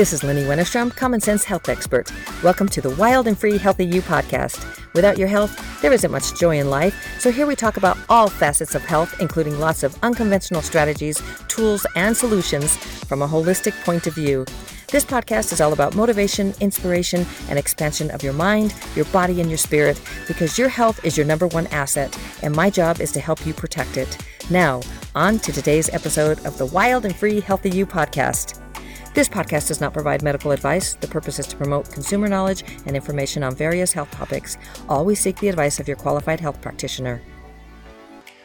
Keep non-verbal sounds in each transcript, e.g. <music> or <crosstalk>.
This is Lynnie Wennerstrom, Common Sense Health Expert. Welcome to the Wild and Free Healthy You podcast. Without your health, there isn't much joy in life, so here we talk about all facets of health, including lots of unconventional strategies, tools, and solutions from a holistic point of view. This podcast is all about motivation, inspiration, and expansion of your mind, your body, and your spirit because your health is your number one asset, and my job is to help you protect it. Now, on to today's episode of the Wild and Free Healthy You podcast. This podcast does not provide medical advice. The purpose is to promote consumer knowledge and information on various health topics. Always seek the advice of your qualified health practitioner.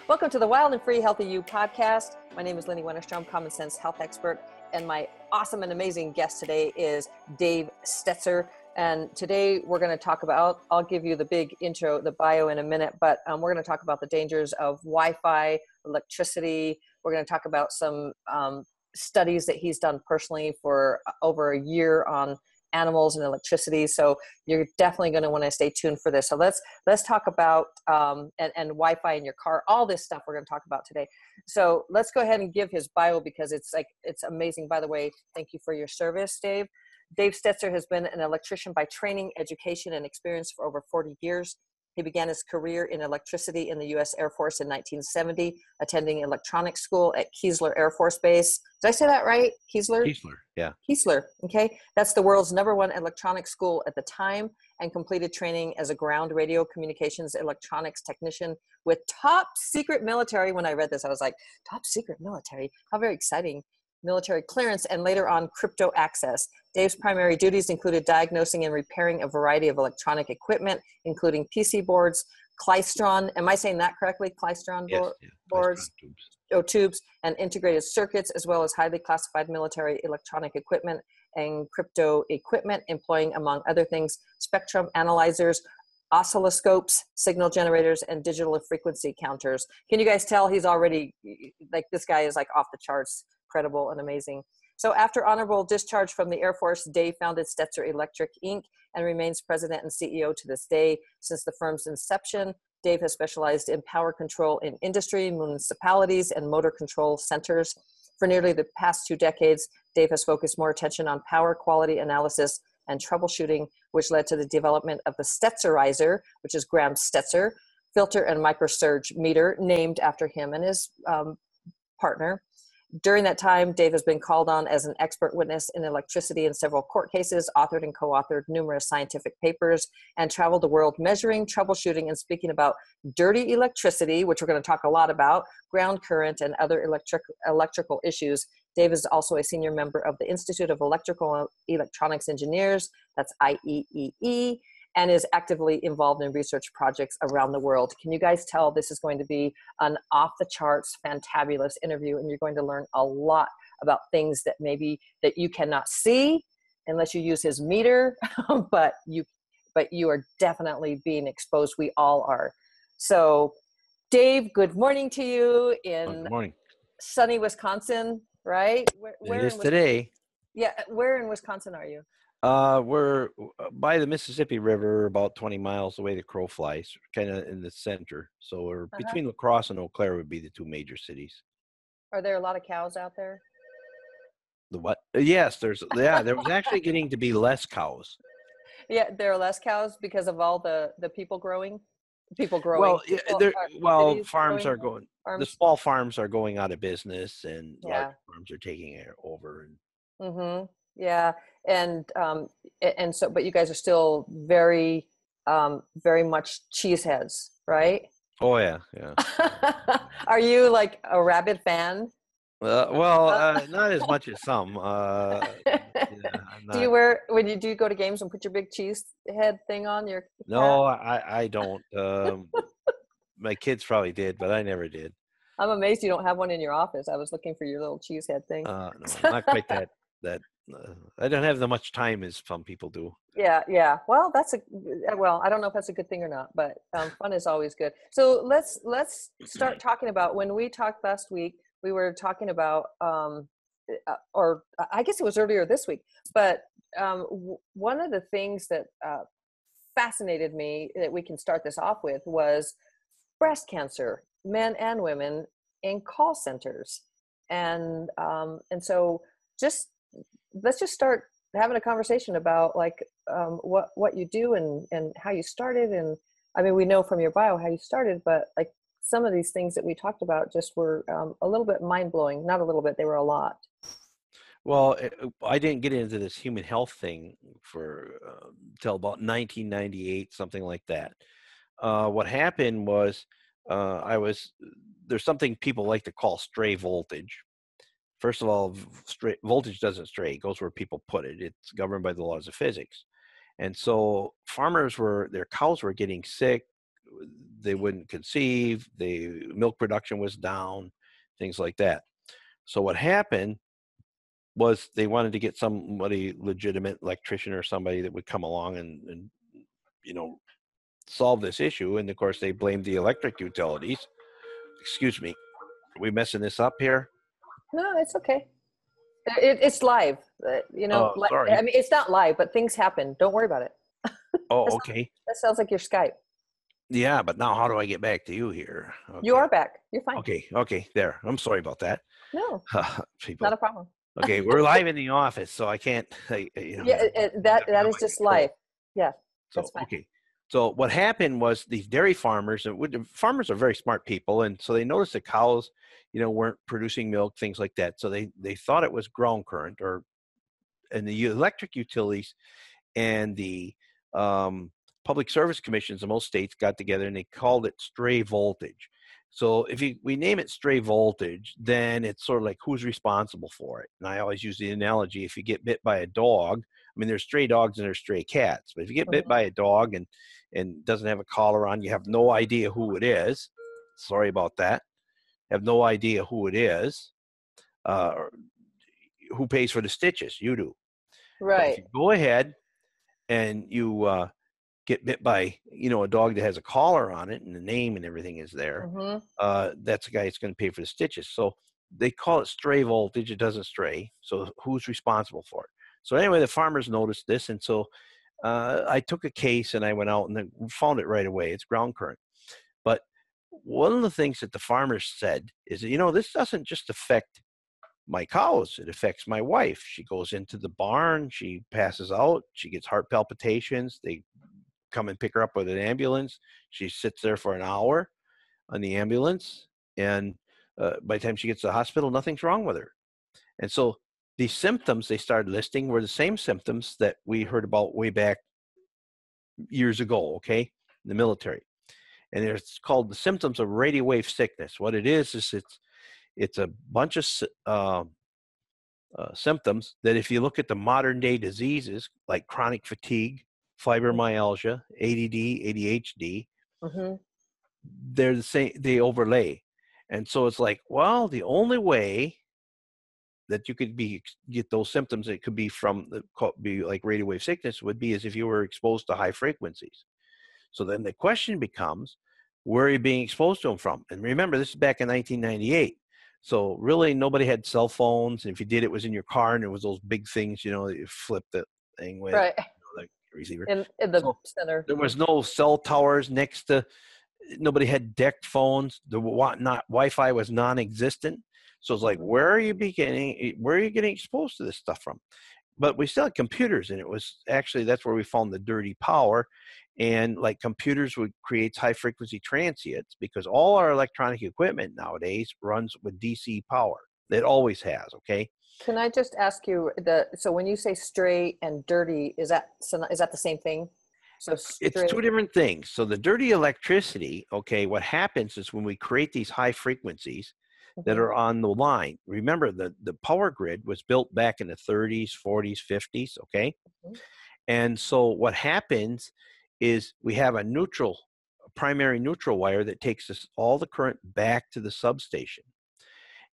Welcome to the Wild and Free Healthy You podcast. My name is Lynnie Wennerstrom, Common Sense Health Expert, and my awesome and amazing guest today is Dave Stetzer. And today we're going to talk about, I'll give you the big intro, the bio in a minute, but um, we're going to talk about the dangers of Wi Fi, electricity. We're going to talk about some um, studies that he's done personally for uh, over a year on animals and electricity. So you're definitely going to want to stay tuned for this. So let's let's talk about um, and, and wi-fi in your car. All this stuff we're going to talk about today. So let's go ahead and give his bio because it's like it's amazing. By the way thank you for your service dave. Dave stetzer has been an electrician by training education and experience for over 40 years he began his career in electricity in the U.S. Air Force in 1970, attending electronics school at Keesler Air Force Base. Did I say that right? Keesler? Keesler, yeah. Keesler, okay. That's the world's number one electronics school at the time and completed training as a ground radio communications electronics technician with top secret military. When I read this, I was like, top secret military? How very exciting military clearance, and later on crypto access. Dave's primary duties included diagnosing and repairing a variety of electronic equipment, including PC boards, Klystron, am I saying that correctly? Klystron yes, yeah, boards, tubes. Oh, tubes, and integrated circuits, as well as highly classified military electronic equipment and crypto equipment, employing, among other things, spectrum analyzers, oscilloscopes, signal generators, and digital frequency counters. Can you guys tell he's already, like, this guy is like off the charts credible and amazing. So after honorable discharge from the Air Force, Dave founded Stetzer Electric Inc. and remains president and CEO to this day. Since the firm's inception, Dave has specialized in power control in industry, municipalities, and motor control centers. For nearly the past two decades, Dave has focused more attention on power quality analysis and troubleshooting, which led to the development of the Stetzerizer, which is Graham Stetzer, filter and microsurge meter named after him and his um, partner. During that time, Dave has been called on as an expert witness in electricity in several court cases, authored and co authored numerous scientific papers, and traveled the world measuring, troubleshooting, and speaking about dirty electricity, which we're going to talk a lot about, ground current, and other electric, electrical issues. Dave is also a senior member of the Institute of Electrical Electronics Engineers, that's IEEE, and is actively involved in research projects around the world. Can you guys tell this is going to be an off the charts, fantabulous interview, and you're going to learn a lot about things that maybe that you cannot see unless you use his meter, <laughs> but you but you are definitely being exposed. We all are. So, Dave, good morning to you in good morning. sunny Wisconsin, right? Where, where it is today. Yeah, where in Wisconsin are you? Uh, we're uh, by the Mississippi River, about 20 miles away. The crow flies, kind of in the center. So we're uh-huh. between La Crosse and Eau Claire would be the two major cities. Are there a lot of cows out there? The what? Uh, yes, there's. <laughs> Yeah, there was actually getting to be less cows. Yeah, there are less cows because of all the the people growing. People growing. Well, yeah, well, farms growing, are going. Farms? The small farms are going out of business, and yeah. large farms are taking it over. And mm-hmm. Yeah, and um, and so, but you guys are still very, um, very much cheeseheads, right? Oh yeah, yeah. <laughs> are you like a rabbit fan? Uh, well, uh, not as much as some. Uh, <laughs> yeah, do you wear when you do go to games and put your big cheese head thing on your? No, I I don't. Um, my kids probably did, but I never did. I'm amazed you don't have one in your office. I was looking for your little cheese head thing. Uh, <laughs> no, not quite that that uh, I don't have the much time as some people do. Yeah, yeah. Well, that's a uh, well. I don't know if that's a good thing or not, but um, fun is always good. So let's let's start <clears throat> talking about when we talked last week. We were talking about, um, uh, or I guess it was earlier this week. But um, w- one of the things that uh, fascinated me that we can start this off with was breast cancer, men and women in call centers, and um, and so just let's just start having a conversation about like um, what what you do and and how you started and I mean we know from your bio how you started, but like some of these things that we talked about just were um, a little bit mind blowing. Not a little bit; they were a lot. Well, eh, I didn't get into this human health thing for uh, till about 1998, something like that. Uh, what happened was uh, I was there's something people like to call stray voltage. First of all, stray, voltage doesn't stray; it goes where people put it. It's governed by the laws of physics. And so farmers were their cows were getting sick. They wouldn't conceive. The milk production was down, things like that. So what happened was they wanted to get somebody legitimate electrician or somebody that would come along and, and you know solve this issue and of course they blamed the electric utilities excuse me are we messing this up here no it's okay it, it's live uh, you know oh, sorry. i mean it's not live but things happen don't worry about it <laughs> oh okay that sounds like your skype yeah but now how do i get back to you here okay. you are back you're fine okay okay there i'm sorry about that no <laughs> People. not a problem okay, we're <laughs> live in the office, so I can't. <laughs> you know, yeah, it, that that is just life. Yeah, so, that's fine. Okay. So what happened was these dairy farmers, and farmers are very smart people, and so they noticed the cows, you know, weren't producing milk, things like that. So they they thought it was ground current, or and the electric utilities and the um, public service commissions in most states got together and they called it stray voltage. So if you, we name it stray voltage, then it's sort of like who's responsible for it. And I always use the analogy: if you get bit by a dog, I mean, there's stray dogs and there's stray cats. But if you get bit mm-hmm. by a dog and and doesn't have a collar on, you have no idea who it is. Sorry about that. have no idea who it is. Uh, who pays for the stitches? You do. Right. go ahead and you uh, get bit by you know a dog that has a collar on it and the name and everything is there mm-hmm. uh, that's the guy that's going to pay for the stitches so they call it stray voltage it doesn't stray so who's responsible for it so anyway the farmers noticed this and so uh, i took a case and i went out and found it right away it's ground current but one of the things that the farmers said is that, you know this doesn't just affect my cows. It affects my wife. She goes into the barn, she passes out, she gets heart palpitations. They come and pick her up with an ambulance. She sits there for an hour on the ambulance, and uh, by the time she gets to the hospital, nothing's wrong with her. And so the symptoms they started listing were the same symptoms that we heard about way back years ago, okay, in the military. And it's called the symptoms of radio wave sickness. What it is is it's it's a bunch of uh, uh, symptoms that if you look at the modern day diseases like chronic fatigue, fibromyalgia, ADD, ADHD, mm-hmm. they're the same, they overlay. And so it's like, well, the only way that you could be get those symptoms it could be from the be like radio wave sickness would be as if you were exposed to high frequencies. So then the question becomes, where are you being exposed to them from? And remember, this is back in 1998. So really, nobody had cell phones. And if you did, it was in your car, and it was those big things, you know, that you flip the thing with. Right receiver. In, in the so center. There was no cell towers next to. Nobody had DECT phones. The not Wi-Fi was non-existent. So it's like, where are you beginning? Eh, where are you getting exposed to this stuff from? But we still had computers, and it was actually that's where we found the dirty power. And like computers would create high frequency transients because all our electronic equipment nowadays runs with DC power. It always has. Okay. Can I just ask you the so when you say stray and dirty, is that is that the same thing? So it's two different things. So the dirty electricity, okay, what happens is when we create these high frequencies mm-hmm. that are on the line. Remember the the power grid was built back in the 30s, 40s, 50s, okay? Mm-hmm. And so what happens is we have a neutral a primary neutral wire that takes us all the current back to the substation.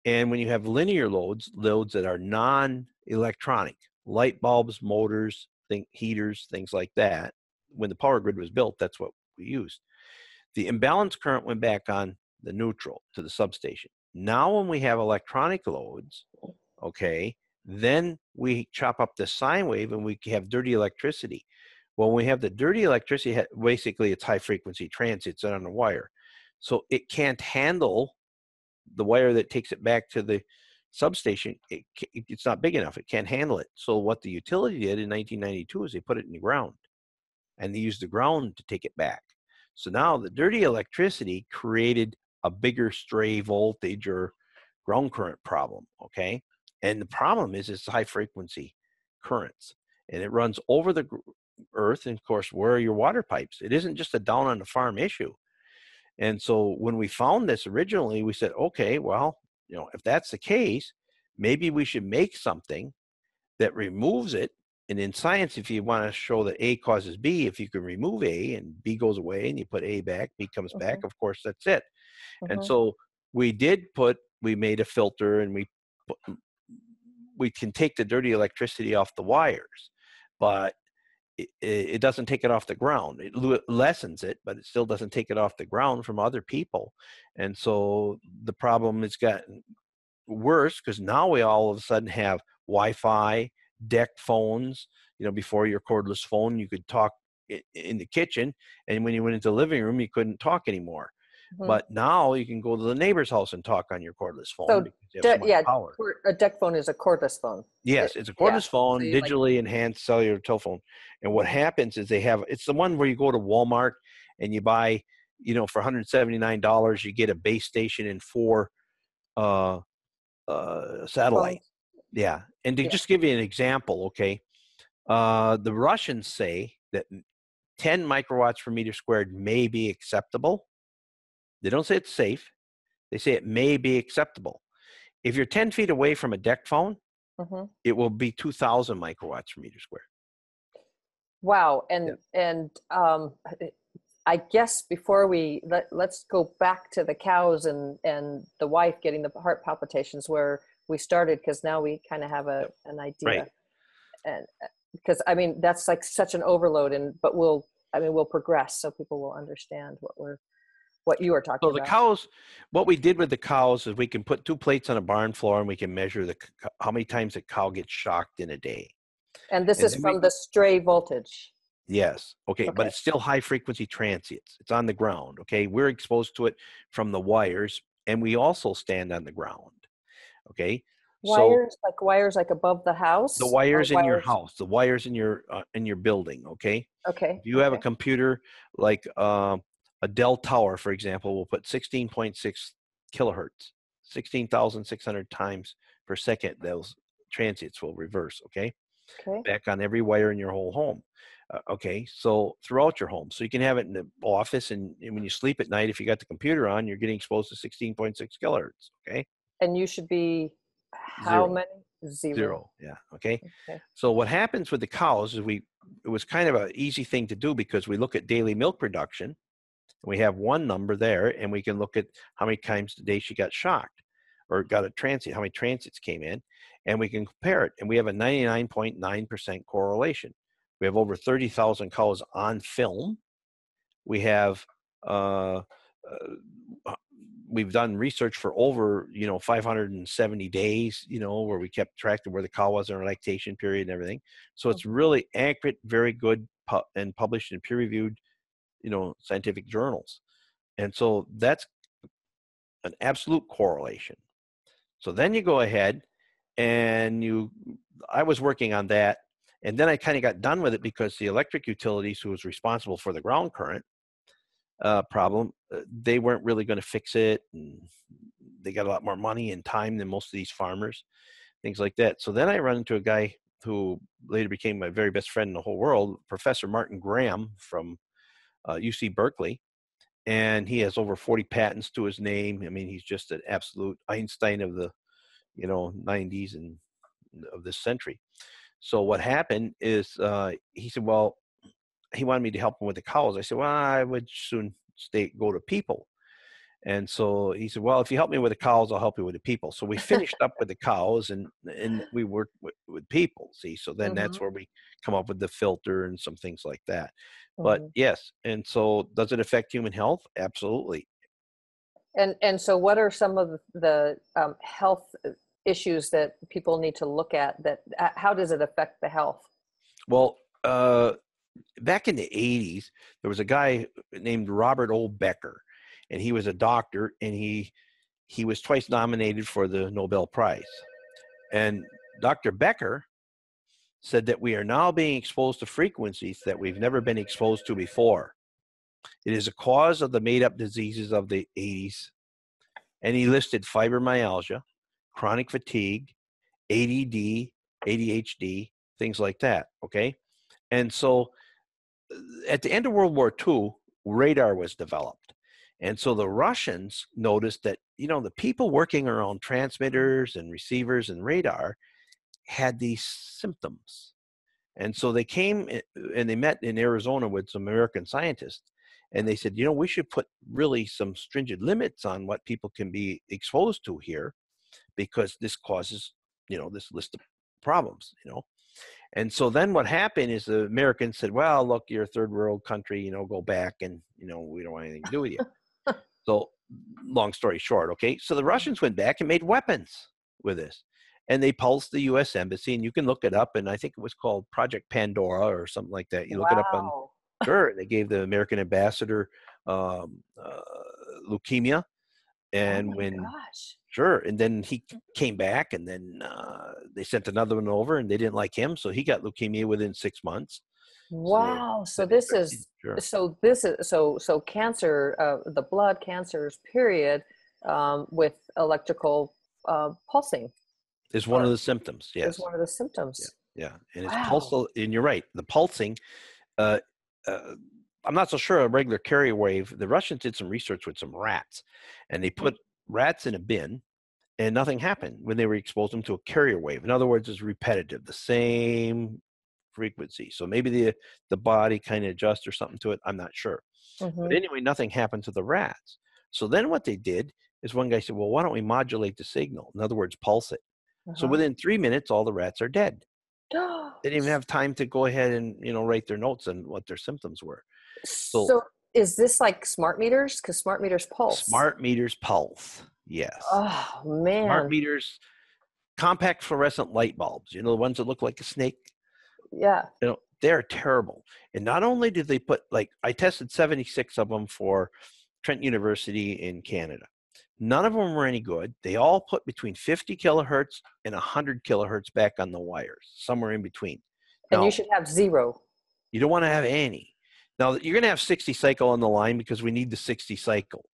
And when you have linear loads, loads that are non-electronic, light bulbs, motors, think heaters, things like that, when the power grid was built, that's what we used. The imbalance current went back on the neutral to the substation. Now, when we have electronic loads, okay, then we chop up the sine wave and we have dirty electricity. Well, when we have the dirty electricity, basically it's high frequency transits on a wire. So it can't handle the wire that takes it back to the substation, it, it's not big enough. It can't handle it. So what the utility did in 1992 is they put it in the ground, and they used the ground to take it back. So now the dirty electricity created a bigger stray voltage or ground current problem. Okay, and the problem is it's high frequency currents, and it runs over the earth. And of course, where are your water pipes? It isn't just a down on the farm issue. And so when we found this originally, we said, okay, well, you know, if that's the case, maybe we should make something that removes it. And in science, if you want to show that A causes B, if you can remove A and B goes away and you put A back, B comes mm-hmm. back, of course, that's it. Mm-hmm. And so we did put, we made a filter and we put, we can take the dirty electricity off the wires, but it, it doesn't take it off the ground. It lessens it, but it still doesn't take it off the ground from other people. And so the problem has gotten worse because now we all of a sudden have Wi-Fi, DECT phones. You know, before your cordless phone, you could talk in the kitchen, and when you went into the living room, you couldn't talk anymore. Mm-hmm. But now you can go to the neighbor's house and talk on your cordless phone. So, de- yeah, power. a DECT phone is a cordless phone. Yes, it's a cordless yeah. phone, so digitally like- enhanced cellular telephone. And what happens is they have it's the one where you go to Walmart and you buy, you know, for $179, you get a base station and four uh, uh, satellite. Yeah. And to yeah. just give you an example, okay, uh, the Russians say that 10 microwatts per meter squared may be acceptable they don't say it's safe. They say it may be acceptable. If you're 10 feet away from a DECT phone, mm-hmm. it will be 2,000 microwatts per meter square. Wow. And, yeah. and, um, I guess before we let, let's go back to the cows and, and the wife getting the heart palpitations where we started because now we kind of have a an idea. Right. And because uh, I mean that's like such an overload and but we'll I mean we'll progress so people will understand what we're what you were talking so about. So the cows, what we did with the cows is we can put two plates on a barn floor and we can measure the how many times a cow gets shocked in a day. And this and is from we, the stray voltage. Yes. Okay. okay. But it's still high frequency transients. It's on the ground. Okay. We're exposed to it from the wires and we also stand on the ground. Okay. Wires so, like wires like above the house. The wires in wires? your house. The wires in your uh, in your building. Okay. Okay. If you have a computer like uh, a Dell tower, for example, will put 16.6 kilohertz, 16,600 times per second. Those transients will reverse. Okay? okay. Back on every wire in your whole home. Uh, okay, so throughout your home, so you can have it in the office, and, and, when you sleep at night, if you got the computer on, you're getting exposed to 16.6 kilohertz. Okay. And you should be how Zero. many? Zero. Zero. Yeah. Okay? okay. So what happens with the cows is we it was kind of an easy thing to do because we look at daily milk production we have one number there, and we can look at how many times a day she got shocked or got a transit, how many transits came in, and we can compare it. And we have a 99.9% correlation. We have over 30,000 calls on film. We have uh, uh, we've done research for over you know 570 days you know where we kept track of where the cow was in her lactation period and everything so it's really accurate very good pu- and published in peer reviewed you know scientific journals. And so that's an absolute correlation. So then you go ahead and you i was working on that and then i kind of got done with it because the electric utilities who was responsible for the ground current uh, problem uh, they weren't really going to fix it and they got a lot more money and time than most of these farmers things like that. So then i run into a guy who later became my very best friend in the whole world professor martin graham from uh, UC Berkeley, and he has over 40 patents to his name. I mean, he's just an absolute Einstein of the, you know, 90s and of this century. So what happened is uh, he said, well, he wanted me to help him with the cows. I said, well, I would soon stay go to people. And so he said, "Well, if you help me with the cows, I'll help you with the people." So we finished up with the <laughs> cows, and and we worked with, with people. See, so then mm-hmm. that's where we come up with the filter and some things like that. Mm-hmm. But yes, and so does it affect human health? Absolutely. And and so, what are some of the um, health uh, issues that people need to look at? That how does it affect the health? Well, uh, back in the '80s, there was a guy named Robert O. Becker and he was a doctor and he he was twice nominated for the Nobel Prize. And Dr. Becker said that we are now being exposed to frequencies that we've never been exposed to before. It is a cause of the made up diseases of the 80s. And he listed fibromyalgia, chronic fatigue, ADD, ADHD, things like that. Okay. And so uh, at the end of World War II, radar was developed. And so the Russians noticed that, you know, the people working around transmitters and receivers and radar had these symptoms. And so they came and they met in Arizona with some American scientists. And they said, you know, we should put really some stringent limits on what people can be exposed to here because this causes, you know, this list of problems, you know. And so then what happened is the Americans said, well, look, you're a third world country, you know, go back and, you know, we don't want anything to do with you. So long story short, okay. So the Russians went back and made weapons with this. And they pulsed the U.S. embassy, and you can look it up. And I think it was called Project Pandora or something like that. You look wow. it up on. Sure, they gave the American ambassador um, uh, leukemia, and oh when gosh. Sure. And then he came back, and then uh, they sent another one over, and they didn't like him, so he got leukemia within six months. Wow. So, so this is sure. so this is so so cancer, uh, the blood cancers period um, with electrical uh, pulsing is one of the symptoms. Yes, is one of the symptoms. Yeah, yeah. and it's wow. pulsal. And you're right. The pulsing. Uh, uh, I'm not so sure a regular carrier wave. The Russians did some research with some rats, and they put rats in a bin and nothing happened when they were exposed them to a carrier wave. In other words, it's repetitive, the same frequency. So maybe the the body kind of adjusts or something to it. I'm not sure. Mm-hmm. But anyway, nothing happened to the rats. So then what they did is one guy said, "Well, why don't we modulate the signal? In other words, pulse it." Uh-huh. So within three minutes, all the rats are dead. <gasps> they didn't even have time to go ahead and you know write their notes and what their symptoms were. So, so is this like smart meters? Because smart meters pulse. Smart meters pulse. Yes. Oh man. Smart meters, compact fluorescent light bulbs. You know the ones that look like a snake. Yeah. You know they're terrible. And not only did they put like I tested 76 of them for Trent University in Canada. None of them were any good. They all put between 50 kilohertz and 100 kilohertz back on the wires, somewhere in between. And now, you should have zero. You don't want to have any. Now you're going to have 60 cycle on the line because we need the 60 cycle.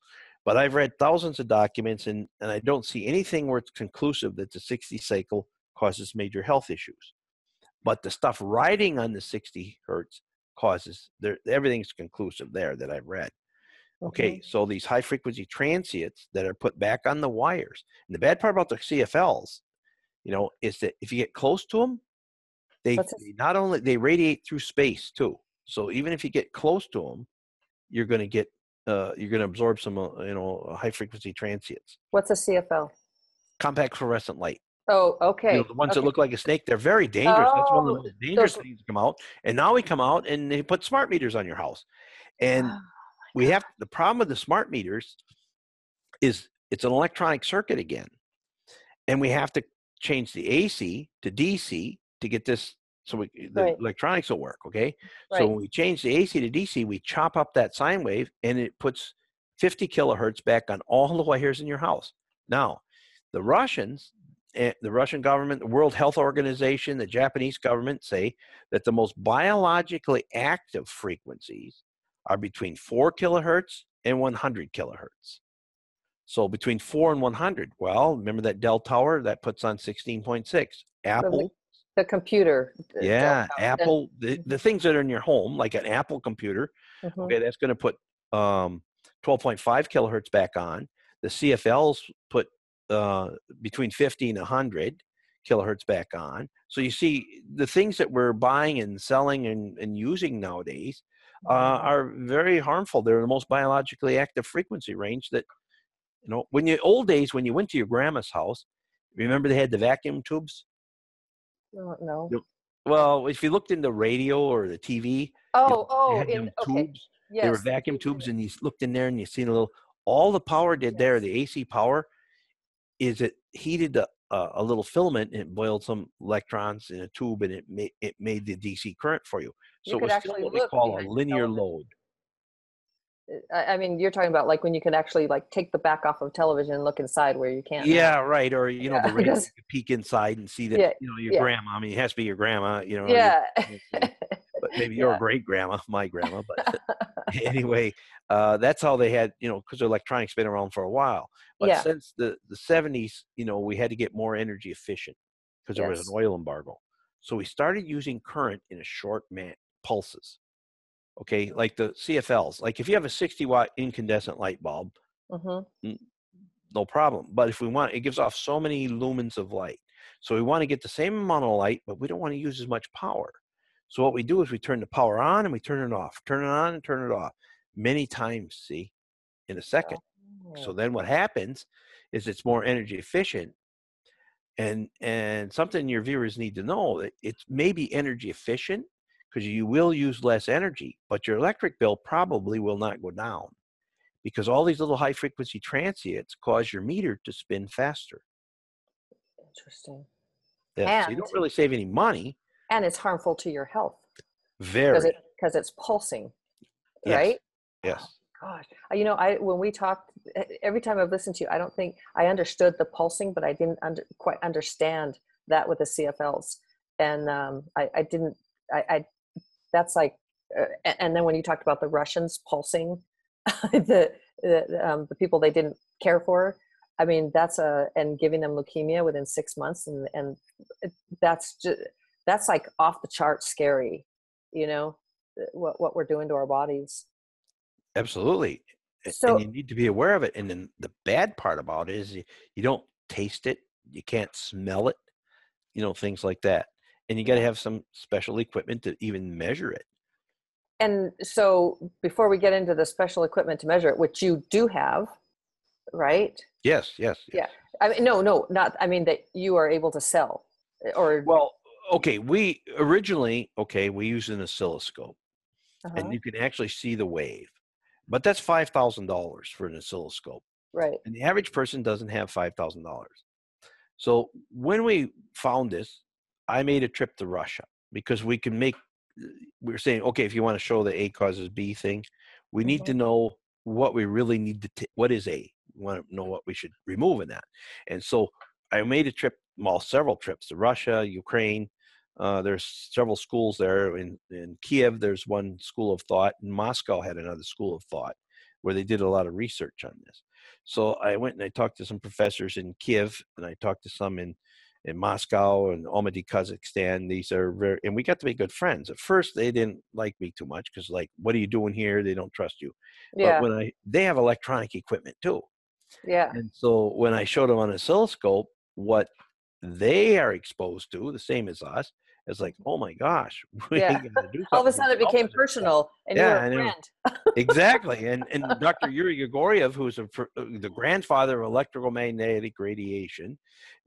But I've read thousands of documents and, and I don't see anything where it's conclusive that the 60 cycle causes major health issues. But the stuff riding on the 60 hertz causes there everything's conclusive there that I've read. Okay, okay, so these high frequency transients that are put back on the wires. And the bad part about the CFLs, you know, is that if you get close to them, they, they not only they radiate through space too. So even if you get close to them, you're going to get uh, you're going to absorb some uh, you know high frequency transients. What's a CFL? Compact fluorescent light. Oh, okay. You know, the ones okay. that look like a snake, they're very dangerous. Oh, That's one of the oh, most dangerous things to come out. And now we come out and they put smart meters on your house. And oh, we have the problem with the smart meters is it's an electronic circuit again. And we have to change the AC to DC to get this so we, the right. electronics will work okay right. so when we change the ac to dc we chop up that sine wave and it puts 50 kilohertz back on all the wires in your house now the russians the russian government the world health organization the japanese government say that the most biologically active frequencies are between 4 kilohertz and 100 kilohertz so between 4 and 100 well remember that dell tower that puts on 16.6 apple the computer. Yeah, Apple, the, the things that are in your home, like an Apple computer, mm-hmm. okay, that's going to put um, 12.5 kilohertz back on. The CFLs put uh, between 50 and 100 kilohertz back on. So you see, the things that we're buying and selling and, and using nowadays uh, mm-hmm. are very harmful. They're the most biologically active frequency range that, you know, when you old days, when you went to your grandma's house, remember they had the vacuum tubes? No. no. Well, if you looked in the radio or the TV, oh, oh, in, okay. tubes. Yes. They were vacuum tubes, and you looked in there and you seen a little. All the power did yes. there, the AC power, is it heated a, a little filament and it boiled some electrons in a tube, and it made it made the DC current for you. So you it was still what we call a linear load. I, I mean, you're talking about like when you can actually like take the back off of television and look inside where you can't. Yeah, right. Or you know, Yeah, <laughs> the radio, you peek inside and see that Yeah, you know your yeah. grandma. I mean, it has to be your grandma. You know. Yeah. <laughs> but maybe your great grandma, <laughs> my grandma. But anyway, uh, that's all they had, you know, because electronics been around for a while. But since the the seventies, you know, we had to get more energy efficient because there was an oil embargo. So we started using current in a short man pulses. Okay, like the CFLs. Like if you have a 60 watt incandescent light bulb, hmm no problem. But if we want, it gives off so many lumens of light. So we want to get the same amount of light, but we don't want to use as much power. So what we do is we turn the power on and we turn it off, turn it on and turn it off many times, see, in a second. So then what happens is it's more energy efficient. And and something your viewers need to know that it's maybe energy efficient because you will use less energy, but your electric bill probably will not go down because all these little high frequency transients cause your meter to spin faster. Interesting. Yeah, so you don't really save any money. And it's harmful to your health Very. because it it's pulsing, Yes, right? Yes. Gosh, you know, I when we talked, every time I've listened to you, I don't think I understood the pulsing, but I didn't under, quite understand that with the CFLs, and um, I, I didn't. I, I that's like, uh, and then when you talked about the Russians pulsing, <laughs> the the, um, the people they didn't care for. I mean, that's a and giving them leukemia within six months, and and that's just that's like off the chart scary, you know, uh, what what we're doing to our bodies. Absolutely. So- and you need to be aware of it. And then the bad part about it is you, you don't taste it, you can't smell it, you know, things like that. And you got to have some special equipment to even measure it. And so before we get into the special equipment to measure it, which you do have, right? Yes, yes. Yeah. I mean, no, no, not, I mean that you are able to sell eh, or, Well, okay, we originally, okay, we use an oscilloscope uh-huh, and you can actually see the wave. But that's $5,000 for an oscilloscope. right. and the average person doesn't have five thousand dollars. So when we found this, I made a trip to Russia because we can make. We were saying, okay, if you want to show the A causes B thing, we need to know what we really need to. T- what is A? We want to know what we should remove in that. And so I made a trip, well, several trips to Russia, Ukraine. Uh, there's several schools there in in Kiev. There's one school of thought, and Moscow had another school of thought where they did a lot of research on this. So I went and I talked to some professors in Kiev, and I talked to some in in Moscow and Almaty, Kazakhstan. These are very, and we got to be good friends. At first, they didn't like me too much because, like, what are you doing here? They don't trust you. Yeah. But when I, they have electronic equipment too, yeah. and so when I showed them on an oscilloscope what they are exposed to, the same as us, it's like, oh my gosh, <laughs> we Yeah. All of a sudden it became personal and Yeah, you're I a friend. exactly. <laughs> And and Dr. Yuri Grigoriev, who's a, uh, the grandfather of electromagnetic radiation,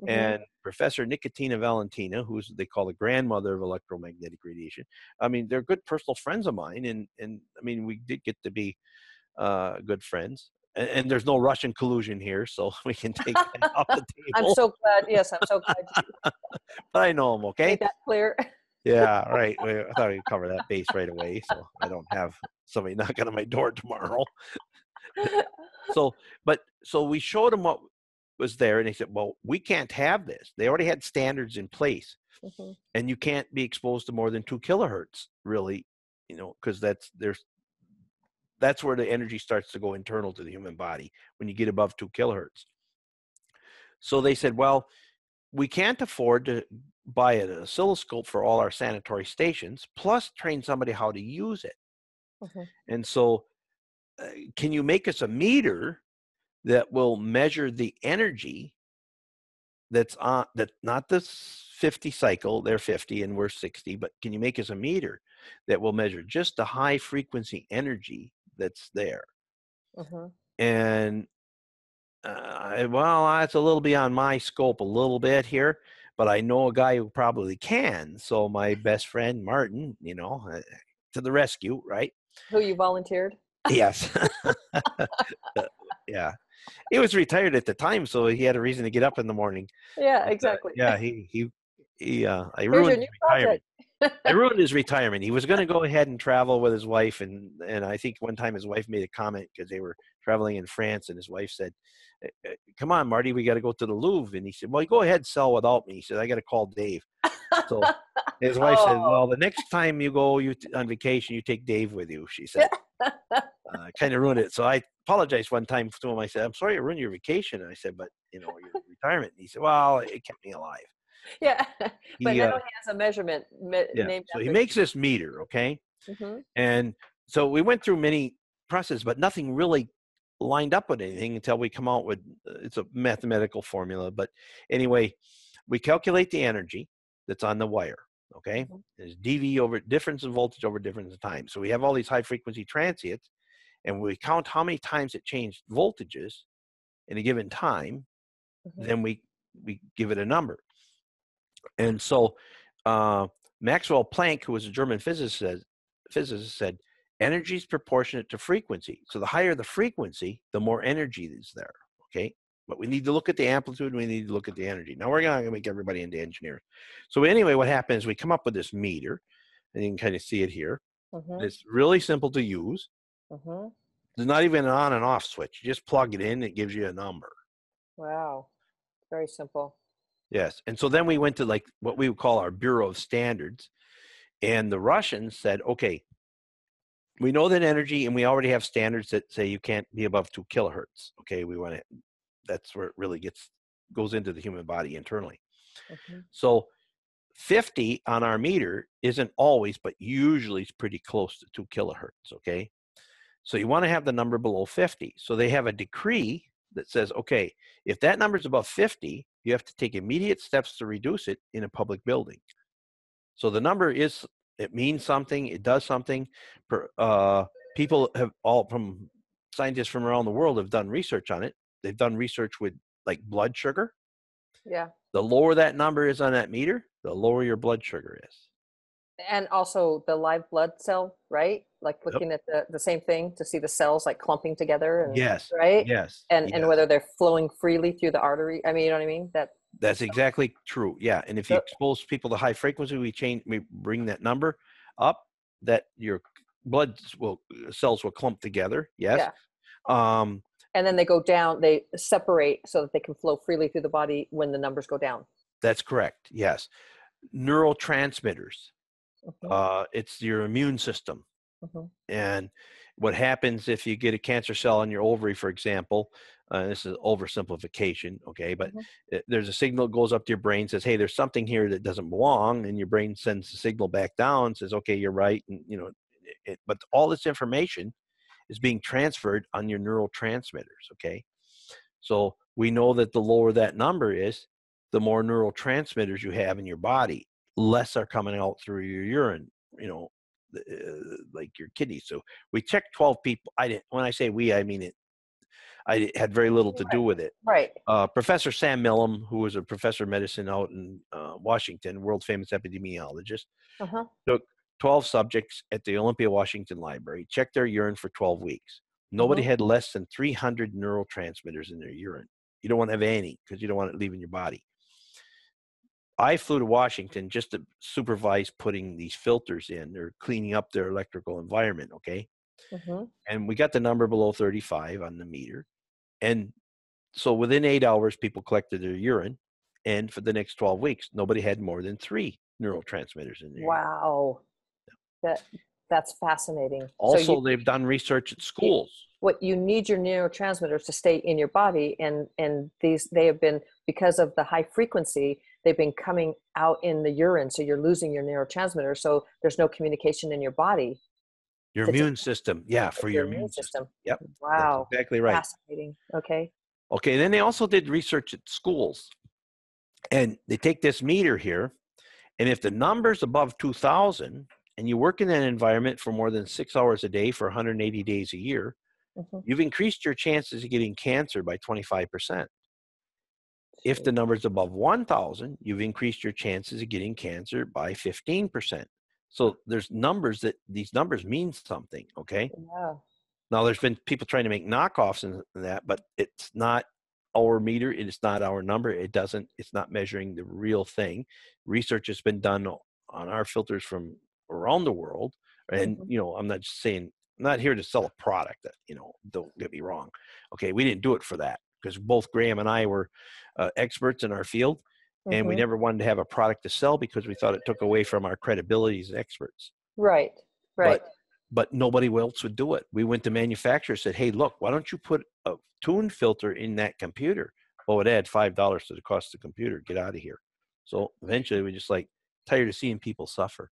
Mhm. and Professor Nikitina Valentina, who's they call the grandmother of electromagnetic radiation. I mean, they're good personal friends of mine, and and I mean, we did get to be uh, good friends. And, and there's no Russian collusion here, so <laughs> we can take that <laughs> off the table. I'm so glad. <laughs> Yes, I'm so glad but I know them, okay? made that clear. Yeah, right. I thought we'd cover that base right away, so I don't have somebody knocking on my door tomorrow. so, but so we showed them what was there, and they said, "Well, we can't have this. They already had standards in place, Mhm. and you can't be exposed to more than two kilohertz, really, you know, because that's there's that's where the energy starts to go internal to the human body when you get above two kilohertz. So they said, well, we can't afford to buy an oscilloscope for all our sanitary stations, plus train somebody how to use it. Mhm. And so, uh, can you make us a meter that will measure the energy that's on that not the s- 50 cycle, they're 50 and we're 60, but can you make us a meter that will measure just the high frequency energy that's there? Mhm. and uh, well, that's a little beyond my scope a little bit here, but I know a guy who probably can. So my best friend Martin, you know, uh, to the rescue, right? Who you volunteered? Yes. <laughs> Uh, yeah. He was retired at the time, so he had a reason to get up in the morning. Yeah, But, uh, exactly. yeah, he he he. Uh, I Here's your new retirement. I ruined his retirement. He was going to go ahead and travel with his wife, and and I think one time his wife made a comment because they were traveling in France, and his wife said, eh, eh, "Come on, Marty, we got to go to the Louvre." And he said, "Well, go ahead, sell without me." He said, "I got to call Dave." So his <laughs> wife oh. said, "Well, the next time you go you t- on vacation, you take Dave with you." She said, <laughs> uh, "Kind of ruined it." So I apologized one time to him. I said, "I'm sorry I ruined your vacation." And I said, "But you know, your retirement." And he said, "Well, it kept me alive." <laughs> Yeah, but he, now uh, he has a measurement. Me- yeah. so he makes this meter, okay, mm-hmm. and so we went through many processes, but nothing really lined up with anything until we come out with uh, it's a mathematical formula. But anyway, we calculate the energy that's on the wire. Okay, mm-hmm. there's dV over difference in voltage over difference in time. So we have all these high frequency transients, and we count how many times it changed voltages in a given time. Mm-hmm. Then we we give it a number. And so uh, Maxwell Planck, who was a German physicist, said, physicist said, energy is proportionate to frequency. So the higher the frequency, the more energy is there. Okay. But we need to look at the amplitude. We need to look at the energy. Now we're going to make everybody into engineers. So anyway, what happens? We come up with this meter, and you can kind of see it here. Mm-hmm. It's really simple to use. Mm-hmm. There's not even an on and off switch. You just plug it in. It gives you a number. Wow, very simple. Yes. And so then we went to like what we would call our Bureau of Standards. And the Russians said, okay, we know that energy and we already have standards that say you can't be above two kilohertz. Okay. We want to, that's where it really gets, goes into the human body internally. Mm-hmm. So 50 on our meter isn't always, but usually it's pretty close to two kilohertz. Okay. So you want to have the number below 50. So they have a decree that says, okay, if that number is above 50, you have to take immediate steps to reduce it in a public building. So the number is, it means something, it does something. Uh, people have all from scientists from around the world have done research on it. They've done research with like blood sugar. Yeah. The lower that number is on that meter, the lower your blood sugar is and also the live blood cell right like looking yep. at the, the same thing to see the cells like clumping together and yes right yes and yes. and whether they're flowing freely through the artery i mean you know what i mean that that's exactly true yeah and if you expose people to high frequency we change we bring that number up that your blood will cells will clump together yes yeah. um and then they go down they separate so that they can flow freely through the body when the numbers go down that's correct yes neurotransmitters Mm-hmm. Uh, it's your immune system. Mm-hmm. And what happens if you get a cancer cell in your ovary, for example, uh, this is oversimplification, okay, but mm-hmm. it, there's a signal that goes up to your brain says, hey, there's something here that doesn't belong, and your brain sends the signal back down, says, okay, you're right, and you know, it, but all this information is being transferred on your neurotransmitters, okay. So we know that the lower that number is, the more neurotransmitters you have in your body less are coming out through your urine, you know, uh, like your kidneys. So we checked 12 people. I didn't, when I say we, I mean it. I had very little to do with it. Right. Uh, professor Sam Milham, who was a professor of medicine out in uh, Washington, world famous epidemiologist, uh-huh. took 12 subjects at the Olympia Washington Library, checked their urine for 12 weeks. Nobody uh-huh. had less than 300 neurotransmitters in their urine. You don't want to have any because you don't want it leaving your body. I flew to Washington just to supervise putting these filters in or cleaning up their electrical environment. Okay. Mm-hmm. And we got the number below 35 on the meter. And so within eight hours, people collected their urine. And for the next 12 weeks, nobody had more than three neurotransmitters in there. Wow. Yeah. That, that's fascinating. Also, so you, they've done research at schools. What you need your neurotransmitters to stay in your body, and and these they have been because of the high frequency they've been coming out in the urine so you're losing your neurotransmitter so there's no communication in your body your immune system yeah for your, your immune system. system. yep wow That's exactly right fascinating okay okay and then they also did research at schools and they take this meter here and if the number's above 2000 and you work in that environment for more than six hours a day for 180 days a year mm-hmm. you've increased your chances of getting cancer by 25% if the number is above 1,000, you've increased your chances of getting cancer by 15%. So there's numbers that these numbers mean something, okay? Yeah. Now there's been people trying to make knockoffs in that, but it's not our meter, it's not our number. It doesn't, it's not measuring the real thing. Research has been done on our filters from around the world. And Mhm. you know, I'm not just saying I'm not here to sell a product that you know. Don't get me wrong. Okay, we didn't do it for that because both Graham and I were uh, experts in our field, and we Mhm. never wanted to have a product to sell because we thought it took away from our credibility as experts. Right. Right. But but nobody else would do it. We went to manufacturers said, "Hey, look, why don't you put a tune filter in that computer?" Well, it add five dollars to the cost of the computer. Get out of here. So eventually, we just like tired of seeing people suffer.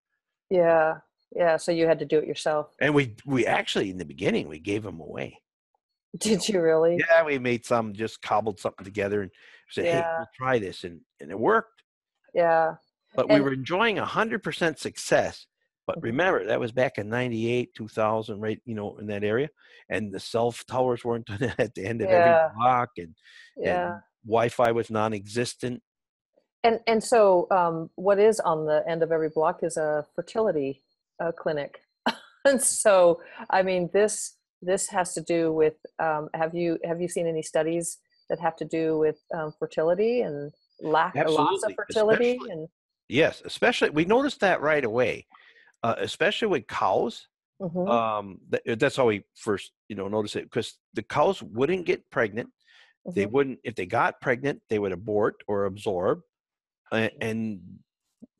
yeah. Yeah. So you had to do it yourself. And we we actually in the beginning we gave them away. Did you really? Yeah, we made some, just cobbled something together and said, "Hey, Yeah. we'll try this," and and it worked. Yeah. But we were enjoying a hundred percent success. But Mhm. remember, that was back in '98, 2000, right? You know, in that area, and the cell towers weren't <laughs> at the end of Yeah. every block, and, Yeah. and Wi-Fi was non-existent. And and so um, what is on the end of every block is a fertility uh, clinic. <laughs> and so I mean this this has to do with um, have you have you seen any studies that have to do with um, fertility and lack loss of fertility especially- and Yes, especially we noticed that right away, uh, especially with cows. Mhm. Um, that, that's how we first, you know, noticed it because the cows wouldn't get pregnant. They Mhm. wouldn't, if they got pregnant, they would abort or absorb, uh, and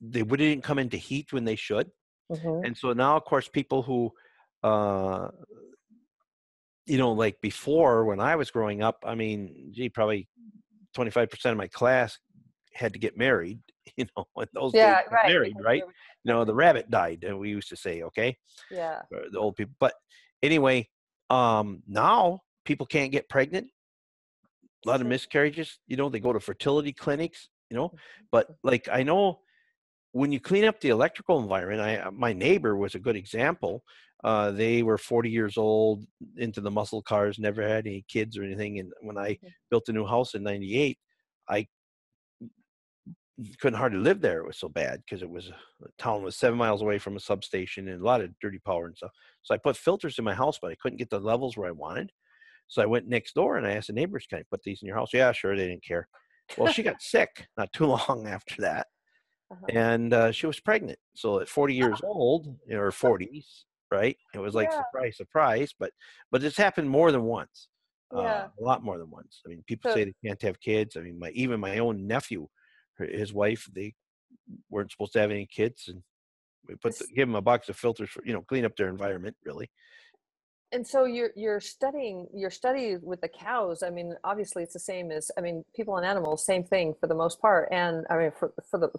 they wouldn't come into heat when they should. Mhm. And so now, of course, people who, uh, you know, like before when I was growing up, I mean, gee, probably 25% of my class had to get married, <laughs> you know, in those yeah days, right married, right? You know, the rabbit died, and we used to say, okay, yeah the old people. But anyway, um, now people can't get pregnant. A lot of miscarriages. You know, they go to fertility clinics. You know, Mm-hmm. but like I know when you clean up the electrical environment, I uh, my neighbor was a good example. Uh, they were 40 years old, into the muscle cars, never had any kids or anything. And when I Mhm. built a new house in '98, I couldn't hardly live there. It was so bad because it was the town was seven miles away from a substation and a lot of dirty power and stuff. So I put filters in my house, but I couldn't get the levels where I wanted. So I went next door and I asked the neighbors, "Can I put these in your house?" Yeah, sure. They didn't care. Well, she got sick not too <laughs> long after that, uh-huh. and uh, she was pregnant. So at 40 years old, in her 40s, right? It was like Yeah. surprise, surprise. But but it's happened more than once. Yeah. Uh, a lot more than once. I mean, people So- say they can't have kids. I mean, my even my own nephew, his wife, they weren't supposed to have any kids, and we put the, give them a box of filters for you know clean up their environment. Really, and so you're you're studying your study with the cows i mean obviously it's the same as i mean people and animals same thing for the most part and i mean for, for the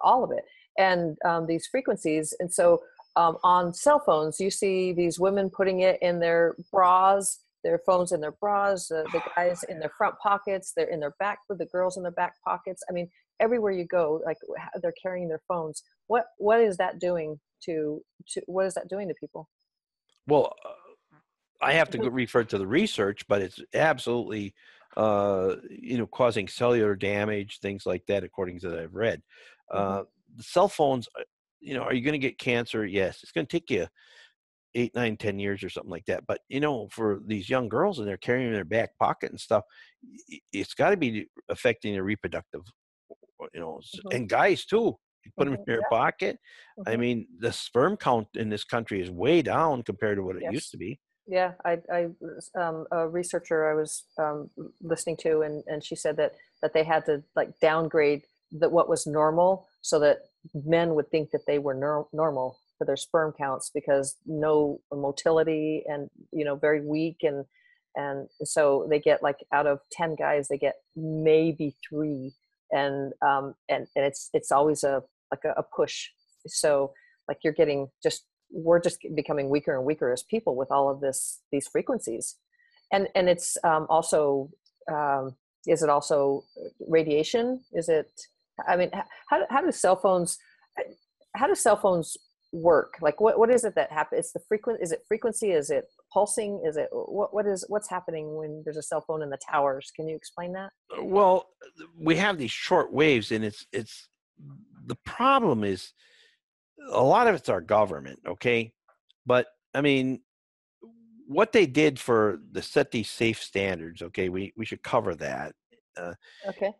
all of it and um, these frequencies and so um, on cell phones you see these women putting it in their bras their phones in their bras the, the guys in their front pockets they're in their back with the girls in their back pockets i mean everywhere you go like they're carrying their phones what what is that doing to to what is that doing to people well, uh, I have Mm-hmm. to refer to the research, but it's absolutely uh, you know causing cellular damage, things like that, according to that I've read. Mhm. Uh, the cell phones, uh, you know, are you going to get cancer? Yes, it's going to take you eight, nine, ten years or something like that. But you know, for these young girls and they're carrying in their back pocket and stuff, it's got to be affecting their reproductive, you know, Mhm. and guys too. You put them Mhm, in your pocket. I Mhm. mean, the sperm count in this country is way down compared to what it Yes. used to be. Yeah, I, I was, um, a researcher I was um, listening to, and, and she said that that they had to like downgrade that what was normal so that men would think that they were nor- normal for their sperm counts because no motility and you know very weak and and so they get like out of ten guys they get maybe three. And um and and it's it's always a like a, a push. So like you're getting just we're just becoming weaker and weaker as people with all of this these frequencies. And and it's um, also um, is it also radiation? Is it i mean how, how do cell phones how do cell phones work like what, what is it that happens it's the frequent is it frequency is it pulsing is it what, what is what's happening when there's a cell phone in the towers can you explain that Uh, Well, we have these short waves, and it's it's the problem is a lot of it's our government, okay? But I mean, what they did for the set these safe standards, okay? We we should cover that. okay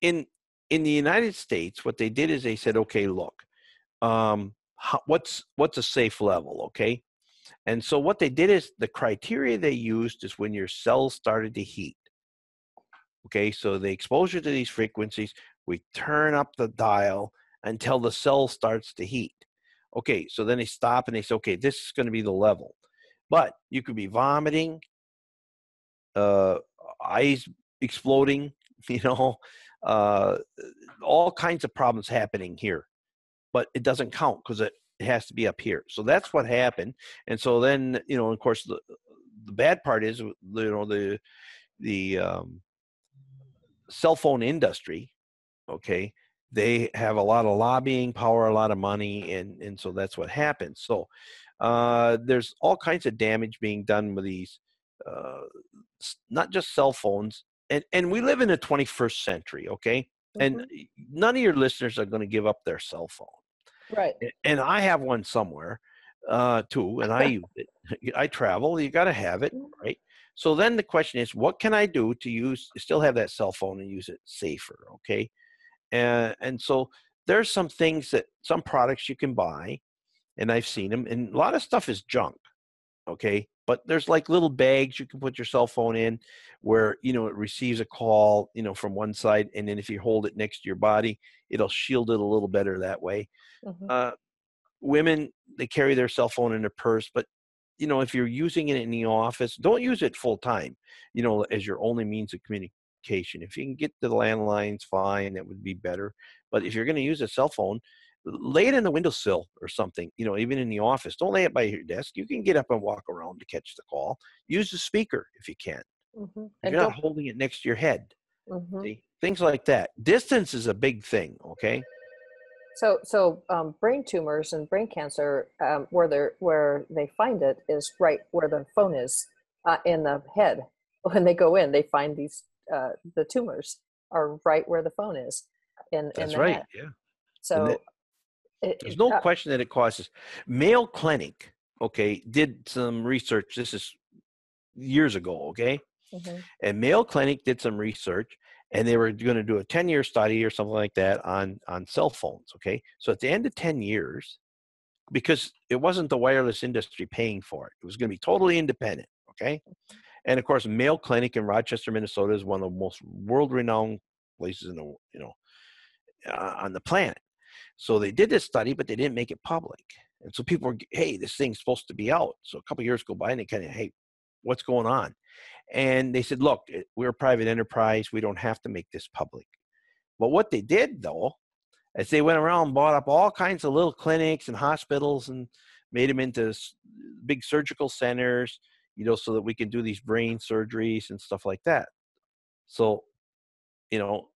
In in the United States, what they did is they said, okay, look, um, how, what's what's a safe level, okay? And so what they did is the criteria they used is when your cells started to heat. Okay, so the exposure to these frequencies, we turn up the dial until the cell starts to heat. Okay, so then they stop and they say, okay, this is going to be the level. But you could be vomiting, uh, eyes exploding, <laughs> you know, uh, all kinds of problems happening here. But it doesn't count because it, has to be up here. So that's what happened. And so then, you know, of course, the the bad part is, you know, the the um, cell phone industry. Okay, they have a lot of lobbying power, a lot of money, and and so that's what happens. So uh, there's all kinds of damage being done with these, uh, not just cell phones, and and we live in the 21st century. Okay, mm-hmm. and none of your listeners are going to give up their cell phone. Right. And I have one somewhere uh, too, and I <laughs> use it. <laughs> I travel. You got to have it, mm-hmm. right? So then the question is, what can I do to use still have that cell phone and use it safer? Okay, and and so there's some things that some products you can buy, and I've seen them, and a lot of stuff is junk. Okay, but there's like little bags you can put your cell phone in, where you know it receives a call, you know, from one side, and then if you hold it next to your body, it'll shield it a little better that way. Mm-hmm. Uh, women they carry their cell phone in their purse, but you know if you're using it in the office, don't use it full time. You know, as your only means of communication. If you can get the landlines, fine, that would be better. But if you're going to use a cell phone, lay it in the windowsill or something. You know, even in the office, don't lay it by your desk. You can get up and walk around to catch the call. Use the speaker if you can. Mm-hmm. You're not holding it next to your head. Mm-hmm. Things like that. Distance is a big thing. Okay. So, so um, brain tumors and brain cancer, um, where they where they find it is right where the phone is uh, in the head. <laughs> When they go in, they find these uh, the tumors are right where the phone is. In that's in right. Head. Yeah. So it, there's no uh, question that it causes. Mayo Clinic, okay, did some research. This is years ago, okay, mm-hmm. and Mayo Clinic did some research and they were going to do a 10 year study or something like that on on cell phones okay so at the end of 10 years because it wasn't the wireless industry paying for it it was going to be totally independent okay and of course mayo clinic in rochester minnesota is one of the most world renowned places in the you know uh, on the planet so they did this study but they didn't make it public and so people were hey this thing's supposed to be out so a couple years go by and they kind of hey what's going on and they said, look, we're a private enterprise. We don't have to make this public. But what they did, though, is they went around and bought up all kinds of little clinics and hospitals and made them into big surgical centers, you know, so that we can do these brain surgeries and stuff like that. So, you know,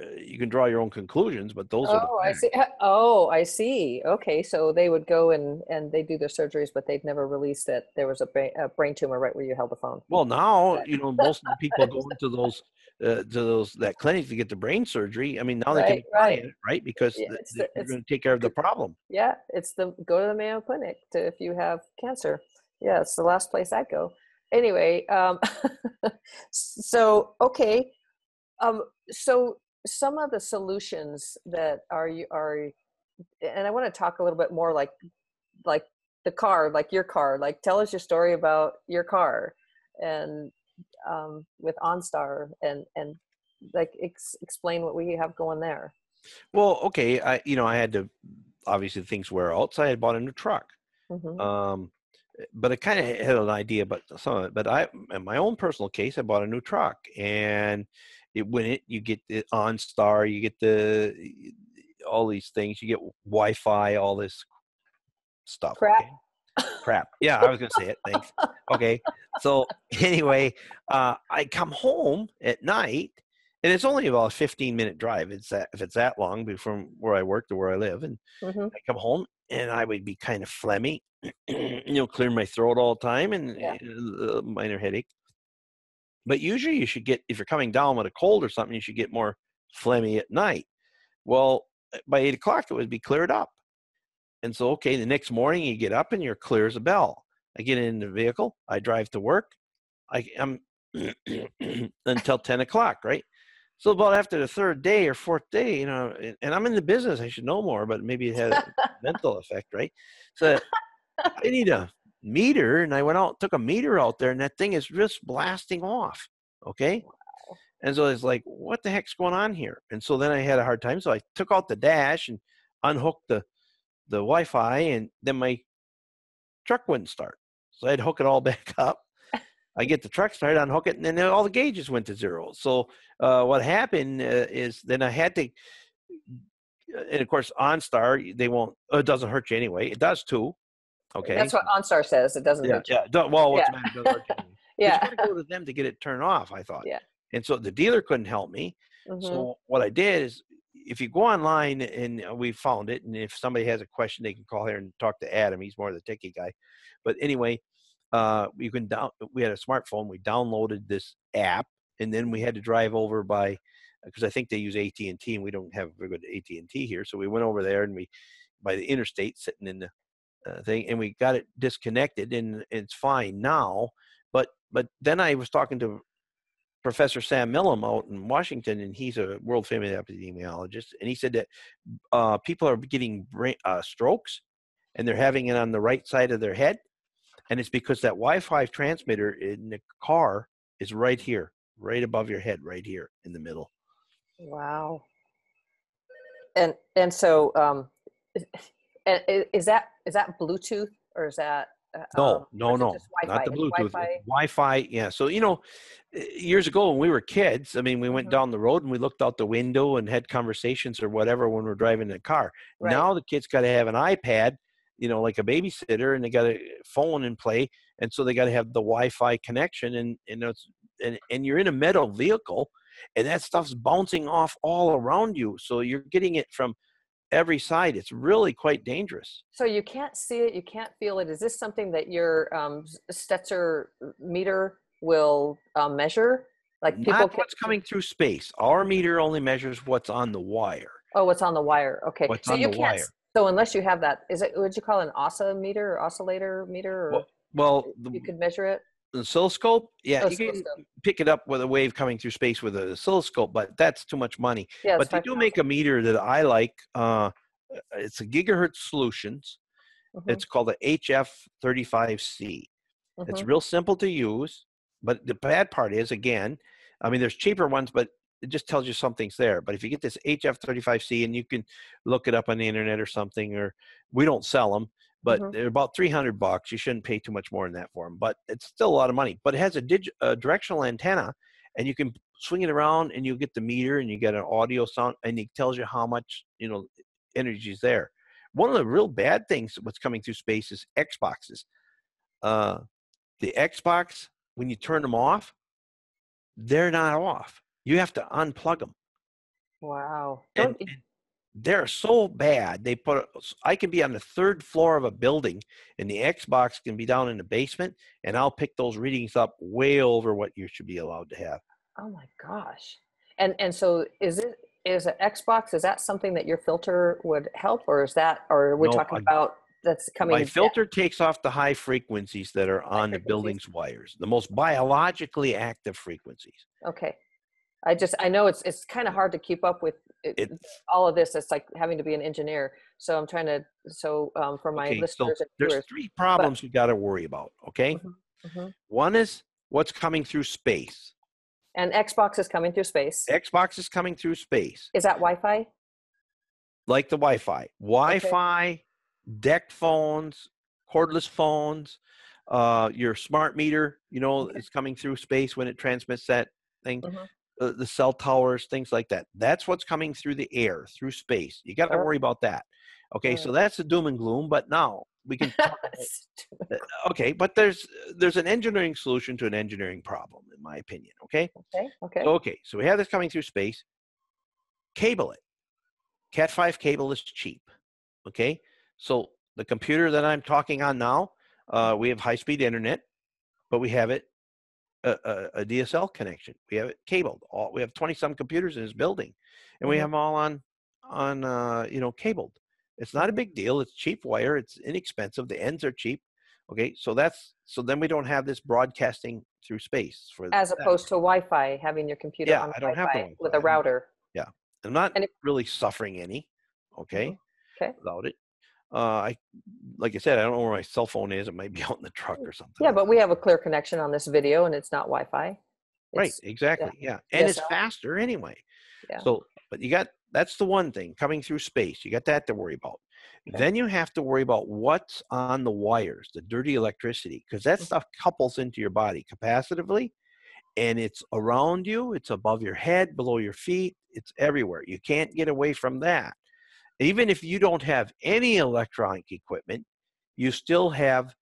uh, you can draw your own conclusions, but those oh, are. Oh, I see. Oh, I see. Okay, so they would go and and they do their surgeries, but they'd never release that there was a brain, a brain tumor right where you held the phone. Well, now you know <laughs> most of the people go into those uh, to those that clinic to get the brain surgery. I mean, now right, they can right. it, right? Because yeah, the, they're going to take care of the problem. Yeah, it's the go to the Mayo Clinic to if you have cancer. Yeah, it's the last place I go. Anyway, um, <laughs> so okay, um, so some of the solutions that are you are and i want to talk a little bit more like like the car like your car like tell us your story about your car and um, with onstar and and like ex- explain what we have going there well okay i you know i had to obviously things wear out so i had bought a new truck mm-hmm. um, but I kind of had an idea about some of it. But I, in my own personal case, I bought a new truck, and it when it you get the OnStar, you get the all these things, you get Wi-Fi, all this stuff. Crap. Okay? Crap. Yeah, I was gonna say it. Thanks. Okay. So <laughs> anyway, uh, I come home at night, and it's only about a 15 minute drive. It's that if it's that long from where I work to where I live, and mm-hmm. I come home and I would be kind of phlegmy, <clears throat> you know, clear my throat all the time and yeah. a minor headache. But usually you should get, if you're coming down with a cold or something, you should get more phlegmy at night. Well, eh, by eight o'clock, it would be cleared up. And so, okay, the next morning you get up and you're clear as a bell. I get in the vehicle, I drive to work. I am <clears throat> until 10 o'clock, right? So about after the third day or fourth day, you know, and I'm in the business, I should know more, but maybe it had a <laughs> mental effect, right? So I need a meter, and I went out, took a meter out there, and that thing is just blasting off. Okay. And so it's like, what the heck's going on here? And so then I had a hard time. So I took out the dash and unhooked the the Wi-Fi, and then my truck wouldn't start. So I'd hook it all <laughs> back up. I get the truck started, unhook it, and then all the gauges went to zero. So uh, what happened uh, is then I had to, and of course OnStar they won't. It doesn't hurt you anyway. It does too. Okay. That's what OnStar says. It doesn't yeah. Yeah. Well, what's yeah. the matter? It <laughs> yeah. You got to go to them to get it turned off. I thought. Yeah. And so the dealer couldn't help me. Mm-hmm. So what I did is, if you go online and we found it, and if somebody has a question, they can call here and talk to Adam. He's more the techie guy. But anyway, uh, you can down. We had a smartphone. We downloaded this app, and then we had to drive over by because I think they use AT and T, and we don't have very good AT and T here. So we went over there and we by the interstate, sitting in the uh, thing, and we got it disconnected, and it's fine now. But but then I was talking to Professor Sam Milham out in Washington, and he's a world famous epidemiologist, and he said that uh, people are getting brain, uh, strokes, and they're having it on the right side of their head, and it's because that Wi-Fi transmitter in the car is right here, right above your head, right here in the middle. Wow. And and so, um, <laughs> is that is that Bluetooth or is that no, um, no, no, not the Bluetooth. Wi-Fi? Wi-Fi? yeah. So you know, eh, years ago when we were kids, I mean, we went mm-hmm. down the road and we looked out the window and had conversations or whatever when we're driving in a car. Right. Now the kids got to have an iPad, you know, like a babysitter, and they got a phone in play, and so they got to have the Wi-Fi connection, and and it's and and you're in a metal vehicle, and that stuff's bouncing off all around you, so you're getting it from every side. It's really quite dangerous. So you can't see it, you can't feel it. Is this something that your um, Stetzer meter will uh, measure? Like people Not can... what's coming through space. Our meter only measures what's on the wire. Oh, what's on the wire? Okay. What's so on you the can't, wire? So unless you have that, is it? Would you call it an oscillator or oscillator meter? Or well, well the, you could measure it oscilloscope? Yeah you can pick it up with a wave coming through space with an oscilloscope but that's too much money. Yeah, but they do make a meter that i like uh, it's a gigahertz solutions. Mm-hmm. it's called the hf35c mm-hmm. it's real simple to use but the bad part is again i mean there's cheaper ones but it just tells you something's there. But if you get this hf35c and you can look it up on the internet or something or we don't sell them but mm-hmm. they're about 300 bucks. You shouldn't pay too much more than that for them, but it's still a lot of money. But it has a, dig- a directional antenna, and you can swing it around, and you get the meter, and you get an audio sound, and it tells you how much you know energy is there. One of the real bad things what's coming through space is Xboxes. Uh, the Xbox, when you turn them off, they're not off. You have to unplug them. Wow. And, and, they're so bad. They put I can be on the third floor of a building, and the Xbox can be down in the basement, and I'll pick those readings up way over what you should be allowed to have. Oh my gosh! And and so is it is an Xbox? Is that something that your filter would help, or is that, or are we no, talking I, about that's coming? My filter takes off the high frequencies that are on the building's wires, the most biologically active frequencies. Okay. I just I know it's it's kind of hard to keep up with it, all of this. It's like having to be an engineer. So I'm trying to so um, for my okay, listeners. So there's viewers, three problems but, we got to worry about. Okay, mm-hmm, mm-hmm. one is what's coming through space. And Xbox is coming through space. Xbox is coming through space. Is that Wi-Fi? Like the Wi-Fi, Wi-Fi, okay. DECT phones, cordless phones, uh, your smart meter. You know, okay. is coming through space when it transmits that thing. Mm-hmm uh, the cell towers, things like that. That's what's coming through the air, through space. You got to worry about that. Okay, so that's the doom and gloom. But now we can. Talk, <laughs> uh, <laughs> okay, but there's there's an engineering solution to an engineering problem, in my opinion. Okay. Okay. Okay. Okay. So we have this coming through space. Cable it. Cat five cable is cheap. Okay. So the computer that I'm talking on now, uh, we have high speed internet, but we have it a, a, DSL connection. We have it cabled. All we have twenty some computers in this building, and we mm-hmm. have them all on on uh, you know cabled. It's not a big deal. It's cheap wire. It's inexpensive. The ends are cheap. Okay, so that's so then we don't have this broadcasting through space for as that. opposed to Wi-Fi, having your computer Yeah, on I don't have Wi-Fi with Wi-Fi. a router. Yeah, I'm not and if- really suffering any. Okay, Mm-hmm. Okay. without it. Uh, I like I said, I don't know where my cell phone is. It might be <laughs> out in the truck or something. Yeah, but we have a clear connection on this video, and it's not Wi-Fi. right, exactly. Yeah, and it's faster anyway. Yeah. So, but you got that's the one thing coming through space. You got that to worry about. Okay. Then you have to worry about what's on the wires, the dirty electricity, because that Mm. stuff couples into your body capacitively, and it's around you. It's above your head, below your feet. It's everywhere. You can't get away from that. Even if you don't have any electronic equipment, you still have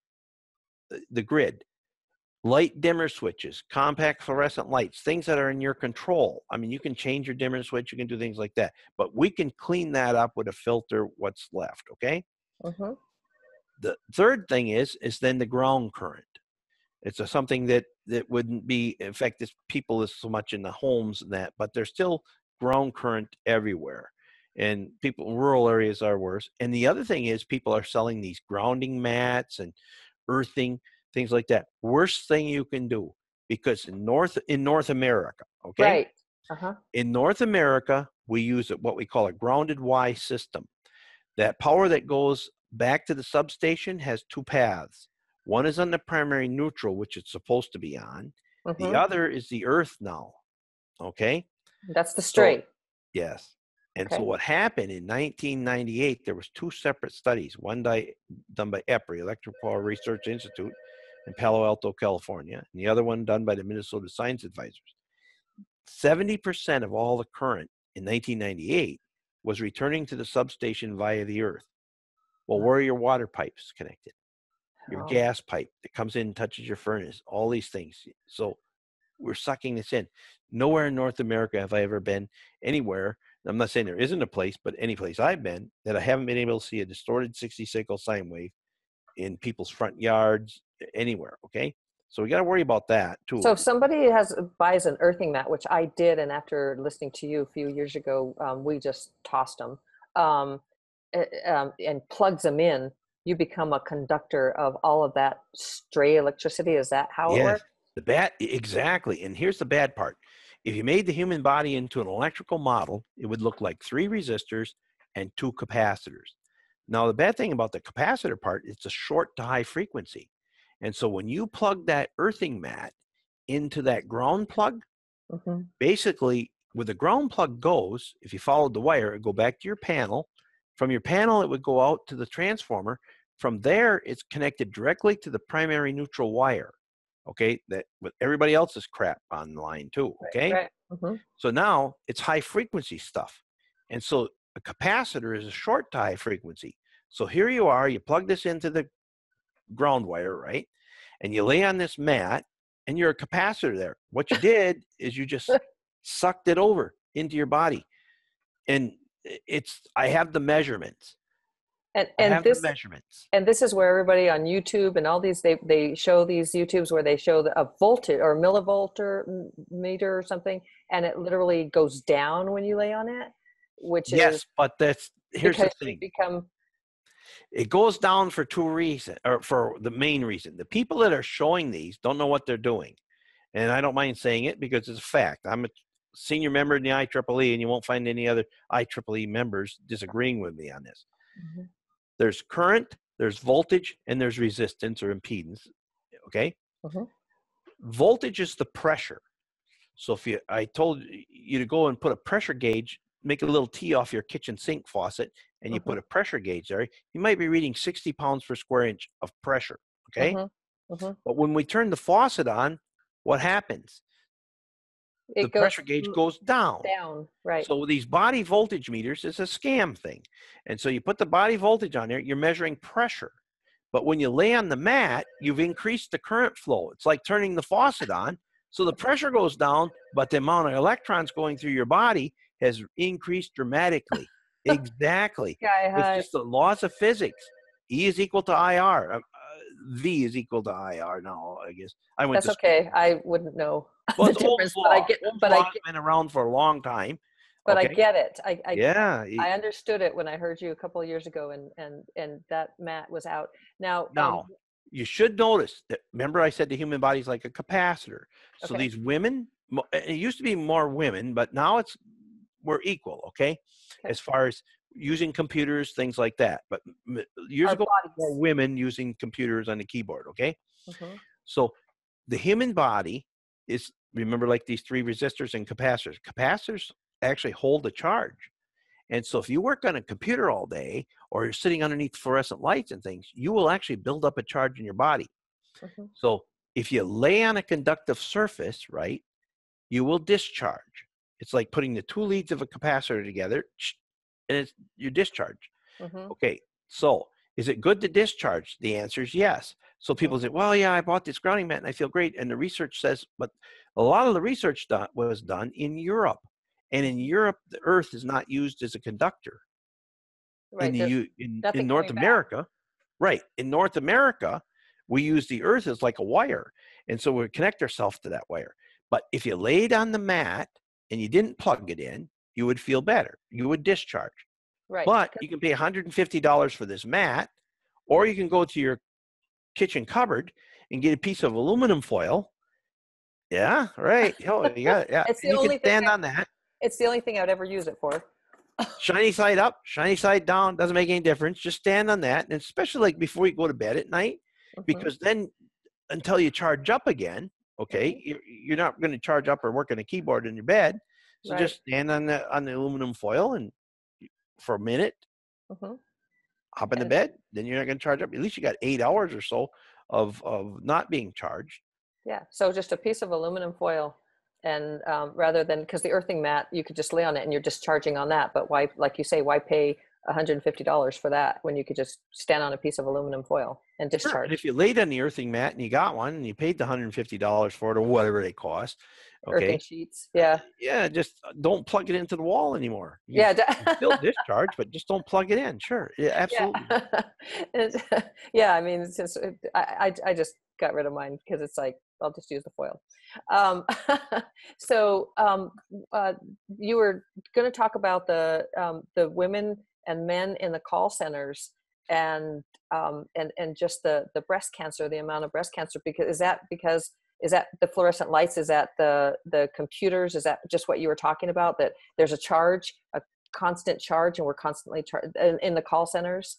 the- the grid light dimmer switches, compact fluorescent lights, things that are in your control. I mean, you can change your dimmer switch, you can do things like that, but we can clean that up with a filter what's left, okay? Mhm. The third thing is is then the ground current. It's a, something that that wouldn't be in fact this people is so much in the homes and that, but there's still ground current everywhere. And people in rural areas are worse. And the other thing is people are selling these grounding mats and earthing things like that. Worst thing you can do because in North in North America, okay, Right. Uh-huh. in North America we use what we call a grounded Y system. That power that goes back to the substation has two paths. One is on the primary neutral, which it's supposed to be on. The other is the earth now. Okay. That's the straight. Yes. And so what happened in 1998, there was two separate studies, one di- done by EPRI, Electric Power Research Institute in Palo Alto, California, and the other one done by the Minnesota Science Advisors. 70% of all the current in 1998 was returning to the substation via the earth. Well, where are your water pipes connected? Your Oh. gas pipe that comes in and touches your furnace, all these things. So we're sucking this in. Nowhere in North America have I ever been anywhere. I'm not saying there isn't a place, but any place I've been that I haven't been able to see a distorted 60 cycle sine wave in people's front yards, anywhere. Okay. So we got to worry about that too. So if somebody has buys an earthing mat, which I did, and after listening to you a few years ago, um, we just tossed them um, eh, um, and plugs them in. You become a conductor of all of that stray electricity. Is that how it Yes. works? The bad, exactly. And here's the bad part. If you made the human body into an electrical model, it would look like three resistors and two capacitors. Now, the bad thing about the capacitor part, it's a short to high frequency. And so when you plug that earthing mat into that ground plug, Mhm. basically where the ground plug goes, if you followed the wire, it would go back to your panel. From your panel, it would go out to the transformer. From there, it's connected directly to the primary neutral wire. Okay, that with everybody else's crap on the line too. Okay, Right. Mhm. so now it's high frequency stuff. And so a capacitor is a short to high frequency. So here you are, you plug this into the ground wire, right? And you lay on this mat and you're a capacitor there. What you did is you just <laughs> sucked it over into your body. And it's I have the measurements. And and this measurements. and this is where everybody on YouTube and all these they they show these YouTubes where they show the, a voltage or millivolt or meter or something, and it literally goes down when you lay on it, which is Yes, is but that's here's the thing. become it goes down for two reasons or for the main reason the people that are showing these don't know what they're doing and i don't mind saying it because it's a fact i'm a senior member in the ieee and you won't find any other ieee members disagreeing with me on this Mhm. There's current there's voltage and there's resistance or impedance okay Mhm. voltage is the pressure so if you i told you to go and put a pressure gauge make a little t off your kitchen sink faucet and you Mhm. put a pressure gauge there you might be reading 60 pounds per square inch of pressure okay. Mhm. but when we turn the faucet on what happens the pressure gauge goes down down, right? so these body voltage meters is a scam thing. And so you put the body voltage on there, you're measuring pressure. But when you lay on the mat, you've increased the current flow. It's like turning the faucet on. So the pressure goes down, but the amount of electrons going through your body has increased dramatically. <laughs> exactly. It's just the laws of physics. E is equal to IR. V is equal to IR now, I guess. I went That's okay. I wouldn't know <laughs> Well, the difference, but I get, Ohm's but I get, been around for a long time. but I get it. I, I, yeah. I understood it when I heard you a couple of years ago, and and and that mat was out. Now, um, Now, you should notice that. Remember, I said the human body is like a capacitor. So Okay. these women, it used to be more women, but now it's we're equal. Okay, Okay. as far as using computers, things like that. But years Our ago, more women using computers on the keyboard. Okay, Mhm. so the human body is remember like these three resistors and capacitors. Capacitors actually hold a charge. And so if you work on a computer all day or you're sitting underneath fluorescent lights and things, you will actually build up a charge in your body. Mhm. So if you lay on a conductive surface, right, you will discharge. It's like putting the two leads of a capacitor together and it's your discharge. Mhm. Okay, so is it good to discharge? The answer is yes. So people say, well, yeah, I bought this grounding mat and I feel great. And the research says, but a lot of the research done, was done in Europe. And in Europe, the earth is not used as a conductor. Right. in, the, in, in North coming back. America, right. In North America, we use the earth as like a wire. And so we connect ourselves to that wire. But if you laid on the mat and you didn't plug it in, you would feel better. You would discharge. right. But you can pay $150 for this mat, or you can go to your kitchen cupboard and get a piece of aluminum foil. Yeah, right. Oh, yeah. Yeah. It's the you only can thing stand I- on that. it's the only thing I'd ever use it for. Shiny side up, shiny side down, doesn't make any difference. Just stand on that. And especially like before you go to bed at night, Mhm. because then until you charge up again, okay, Mm-hmm. you're, you're not going to charge up or work on a keyboard in your bed. So Right. just stand on the on the aluminum foil and for a minute, Mhm. hop in the bed. Then you're not going to charge up. At least you got eight hours or so of of not being charged. Yeah. So just a piece of aluminum foil, and um, rather than because the earthing mat, you could just lay on it and you're just charging on that. But why, like you say, why pay $150 for that when you could just stand on a piece of aluminum foil and discharge. Sure? And if you laid on the earthing mat and you got one and you paid the hundred and fifty dollars for it or whatever they cost, okay, Earthing sheets. Yeah. yeah, just uh, don't plug it into the wall anymore. You Yeah. still discharge, but just don't plug it in. Sure, yeah, <laughs> absolutely. <laughs> Yeah. <laughs> Yeah. I mean, just, I, I, I just got rid of mine because it's like, I'll just use the foil. Um, so um, uh, you were going to talk about the, um, the women and men in the call centers and, um, and, and just the, the breast cancer, the amount of breast cancer, because is that because is that the fluorescent lights? Is that the, the computers? Is that just what you were talking about? That there's a charge, a constant charge and we're constantly char- in, in the call centers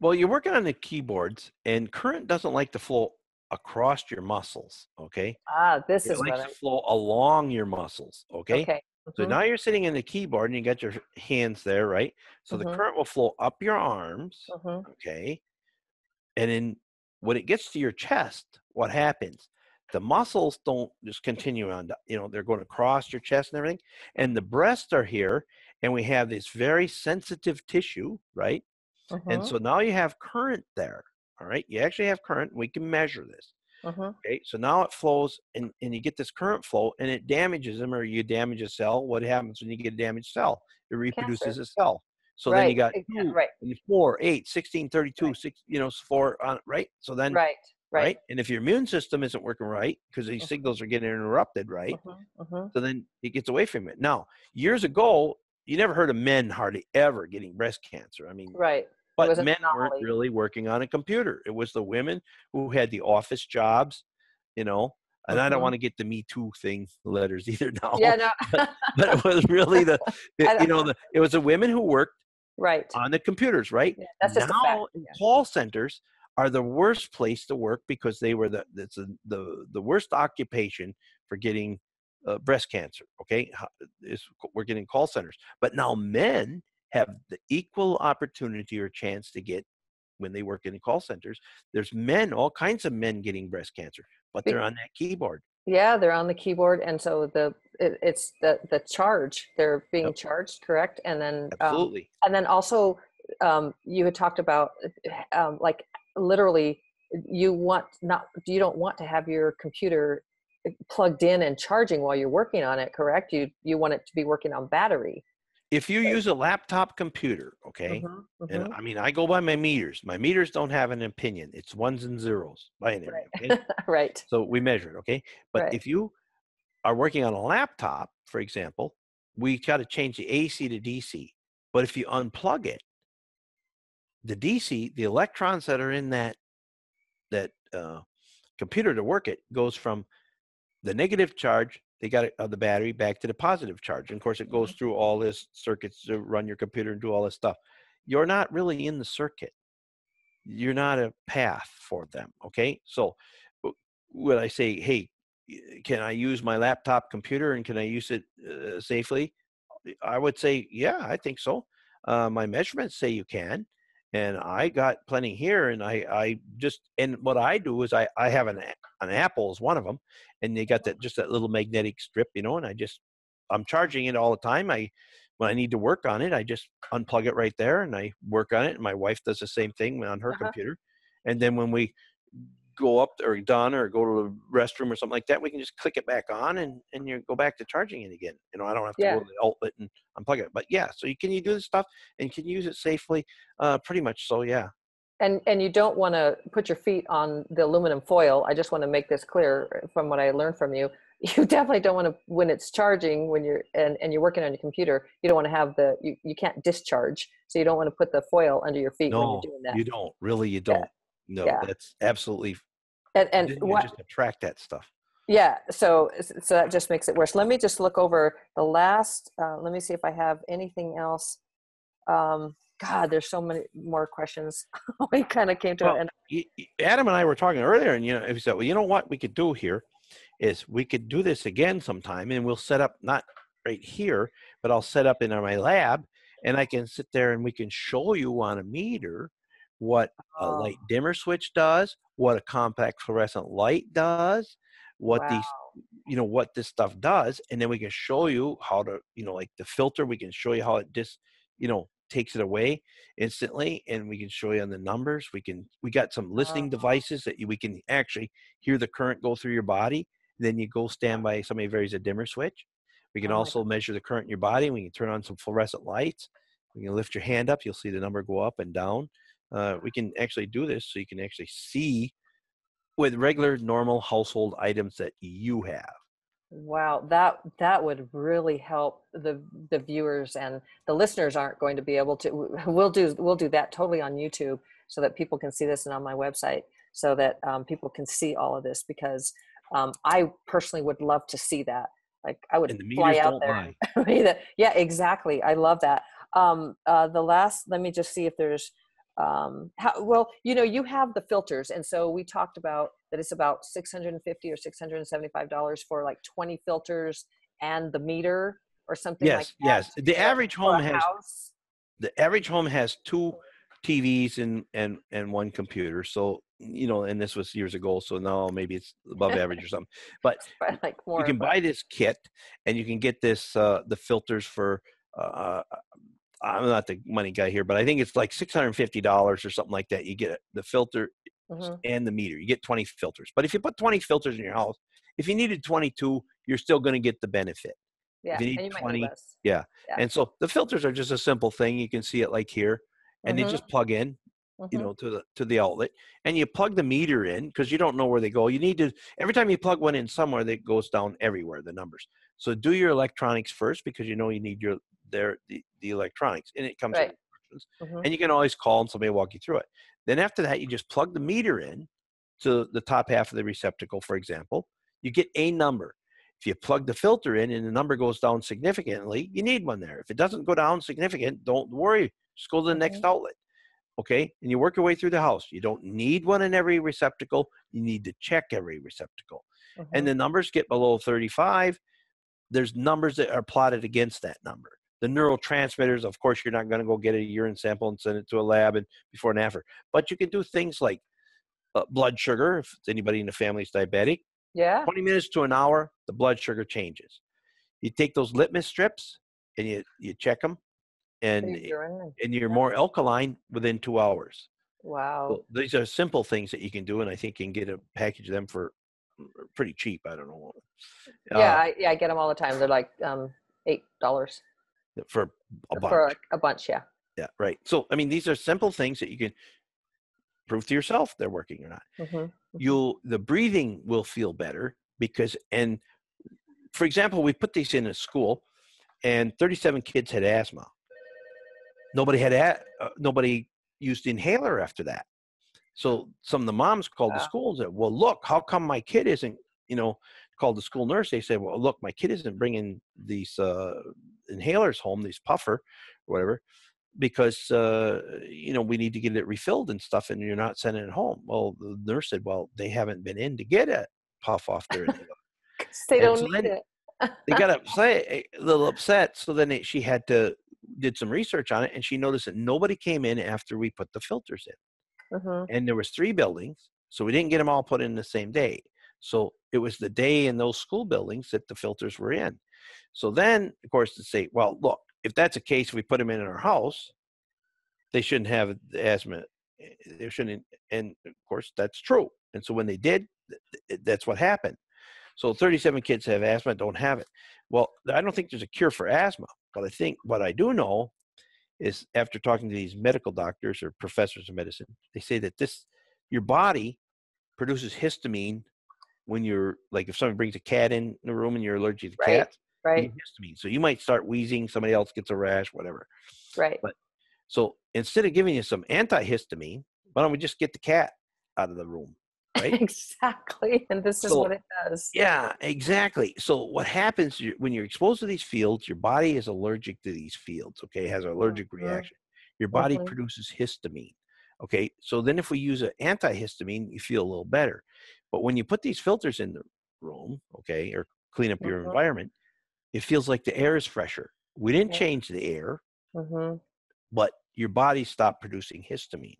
Well, you're working on the keyboards, and current doesn't like to flow across your muscles. Okay, ah this it is likes to flow along your muscles. Okay. okay So mhm, now you're sitting in the keyboard and you got your hands there, right? So the Mhm. current will flow up your arms, mhm, okay? And then when it gets to your chest, what happens? The muscles don't just continue on, you know, they're going across your chest and everything. And the breasts are here, and we have this very sensitive tissue, right? And mhm, so now you have current there, all right? You actually have current. We can measure this. mhm. Okay, so now it flows and, and you get this current flow and it damages them or you damage a cell. What happens when you get a damaged cell? It reproduces Cancer. a cell. So then you got two, right four, eight, 16, 32, Right. six, you know, four on right. So then right right. right And if your immune system isn't working right, because these Mhm. signals are getting interrupted, right? mhm, mhm. So then it gets away from it. Now, years ago, you never heard of men hardly ever getting breast cancer. I mean, right but men weren't really working on a computer. It was the women who had the office jobs, you know. And I don't want to get the Me Too thing <laughs> letters either now. yeah no <laughs> but it was really the, <laughs> you know, the, it was the women who worked right on the computers, right? yeah, that's just a now, fact in yeah. call centers are the worst place to work because they were the it's the the, the worst occupation for getting uh, breast cancer. Okay, is working in call centers. But now men have the equal opportunity or chance to get when they work in call centers. There's men, all kinds of men getting breast cancer, but they're on that keyboard. yeah they're on the keyboard and so the it, it's the the charge they're being Yep. charged correct and then um, Absolutely. and then also um, you had talked about um, like literally you want not you don't want to have your computer eh, plugged in and charging while you're working on it correct you you want it to be working on battery if you use a laptop computer, okay, Mhm, and mhm. I mean, I go by my meters. My meters don't have an opinion. It's ones and zeros, binary. Right. Okay? <laughs> right so we measure it, okay? But Right. if you are working on a laptop, for example, we got to change the AC to DC. But if you unplug it, the DC, the electrons that are in that that uh, computer to work it goes from the negative charge they got it of the battery back to the positive charge. And of course, it goes Mm-hmm. through all this circuits to run your computer and do all this stuff. You're not really in the circuit. You're not a path for them. Okay. So, would I say, hey, can I use my laptop computer and can I use it uh, safely? I would say, yeah, I think so. Uh, my measurements say you can. And I got plenty here, and I, I just and what I do is I, I have an an Apple is one of them, and they got that just that little magnetic strip, you know, and I just I'm charging it all the time. I when I need to work on it, I just unplug it right there and I work on it. And my wife does the same thing on her Uh-huh. computer. And then when we go up or done or go to the restroom or something like that, we can just click it back on and and you go back to charging it again. You know, I don't have to Yeah. go to the outlet and unplug it. But yeah, so you can you do this stuff and can use it safely? Uh, pretty much so. Yeah. and and you don't want to put your feet on the aluminum foil i just want to make this clear uh, from what i learned from you <laughs> you definitely don't want to when it's charging when you're and, and you're working on your computer you don't want to have the you, you can't discharge so you don't want to put the foil under your feet when you're doing that you don't. Really, you don't. No, Yeah. that's absolutely. And and you what just attract that stuff. yeah so so that just makes it worse. Let me just look over the last uh, let me see if i have anything else. Um god there's so many more questions. We kind of came to Well, an end Adam and I were talking earlier, and you know, he said, "Well, you know what we could do here is we could do this again sometime, and we'll set up not right here, but I'll set up in my lab, and I can sit there and we can show you on a meter what a Oh. light dimmer switch does, what a compact fluorescent light does, what wow. these you know what this stuff does and then we can show you how to you know like the filter we can show you how it just you know takes it away instantly and we can show you on the numbers we can we got some listening Wow. devices that you, we can actually hear the current go through your body then you go stand by somebody varies a dimmer switch we can Oh also measure the current in your body we can turn on some fluorescent lights we can lift your hand up you'll see the number go up and down uh, we can actually do this so you can actually see with regular normal household items that you have Wow, that that would really help the the viewers and the listeners aren't going to be able to. <laughs> We'll do we'll do that totally on YouTube so that people can see this and on my website so that um, people can see all of this because um, I personally would love to see that. Like I would fly out there. lie. <laughs> Yeah, exactly. I love that. Um, uh, the last, let me just see if there's, um, how, well, you know, you have the filters. And so we talked about that it's about 650 or $675 for like 20 filters and the meter or something like Yes, that. yes. The average home has house. the average home has two TVs and and and one computer. So you know, and this was years ago, so now maybe it's above average or something. But <laughs> like you can buy this kit, and you can get this uh, the filters for. Uh, I'm not the money guy here, but I think it's like six hundred and fifty dollars or something like that. You get the filter Mhm. and the meter. You get twenty filters. But if you put twenty filters in your house, if you needed twenty-two, you're still going to get the benefit. Yeah, you need and you might 20, need. Yeah. Yeah. And so the filters are just a simple thing. You can see it like here, and Mhm, they just plug in, you mhm. know, to the to the outlet, and you plug the meter in because you don't know where they go. You need to every time you plug one in somewhere, that goes down everywhere the numbers. So do your electronics first because you know you need your their the, the electronics, and it comes Right. with instructions. Mhm. And you can always call and somebody will walk you through it. Then after that, you just plug the meter in to the top half of the receptacle, for example. You get a number. If you plug the filter in and the number goes down significantly, you need one there. If it doesn't go down significant, don't worry. Just go to the next outlet. Okay. And you work your way through the house. You don't need one in every receptacle. You need to check every receptacle. Mhm. And the numbers get below 35, there's numbers that are plotted against that number. The neurotransmitters, of course, you're not going to go get a urine sample and send it to a lab and before and after. But you can do things like uh, blood sugar. If anybody in the family is diabetic, yeah. 20 minutes to an hour, the blood sugar changes. You take those litmus strips and you, you check them, and, and you're more alkaline within two hours. Wow. So these are simple things that you can do, and I think you can get a package of them for pretty cheap. I don't know. yeah, Uh, I, yeah, I get them all the time. They're like um, eight dollars for a bunch. for a, bunch. Yeah. Yeah, right. So, I mean, these are simple things that you can prove to yourself they're working or not. hmm You'll the breathing will feel better because, and for example, we put these in a school, and 37 kids had asthma. Nobody had a, uh, nobody used inhaler after that. So some of the moms called Yeah. the school and said, "Well, look, how come my kid isn't?" You know, called the school nurse. They said, "Well, look, my kid isn't bringing these uh, inhalers home, these puffer, or whatever, because uh, you know we need to get it refilled and stuff, and you're not sending it home." Well, the nurse said, "Well, they haven't been in to get a puff off their inhaler." <laughs> they And don't so need it. they got <laughs> upset, a little upset. So then they, she had to did some research on it, and she noticed that nobody came in after we put the filters in hmm and there was three buildings so we didn't get them all put in the same day so it was the day in those school buildings that the filters were in so then of course to say well look if that's the case we put them in our house they shouldn't have asthma eh, they shouldn't and of course that's true. And so when they did th- th- that's what happened. So 37 kids have asthma don't have it. Well i don't think there's a cure for asthma but i think what i do know is after talking to these medical doctors or professors of medicine, they say that this your body produces histamine when you're like if someone brings a cat in the room and you're allergic to Right, cats, Right, histamine. So you might start wheezing, somebody else gets a rash, whatever. right. But so instead of giving you some antihistamine, why don't we just get the cat out of the room? Right? <laughs> exactly. And this is what it does. Yeah, exactly. So what happens when you're exposed to these fields, your body is allergic to these fields, okay? Has an allergic Mhm. reaction. Your body Mhm. produces histamine. Okay? So then if we use an antihistamine, you feel a little better. But when you put these filters in the room, okay, or clean up your Mhm. environment, it feels like the air is fresher. We didn't Yeah. change the air, hmm but your body stopped producing histamine.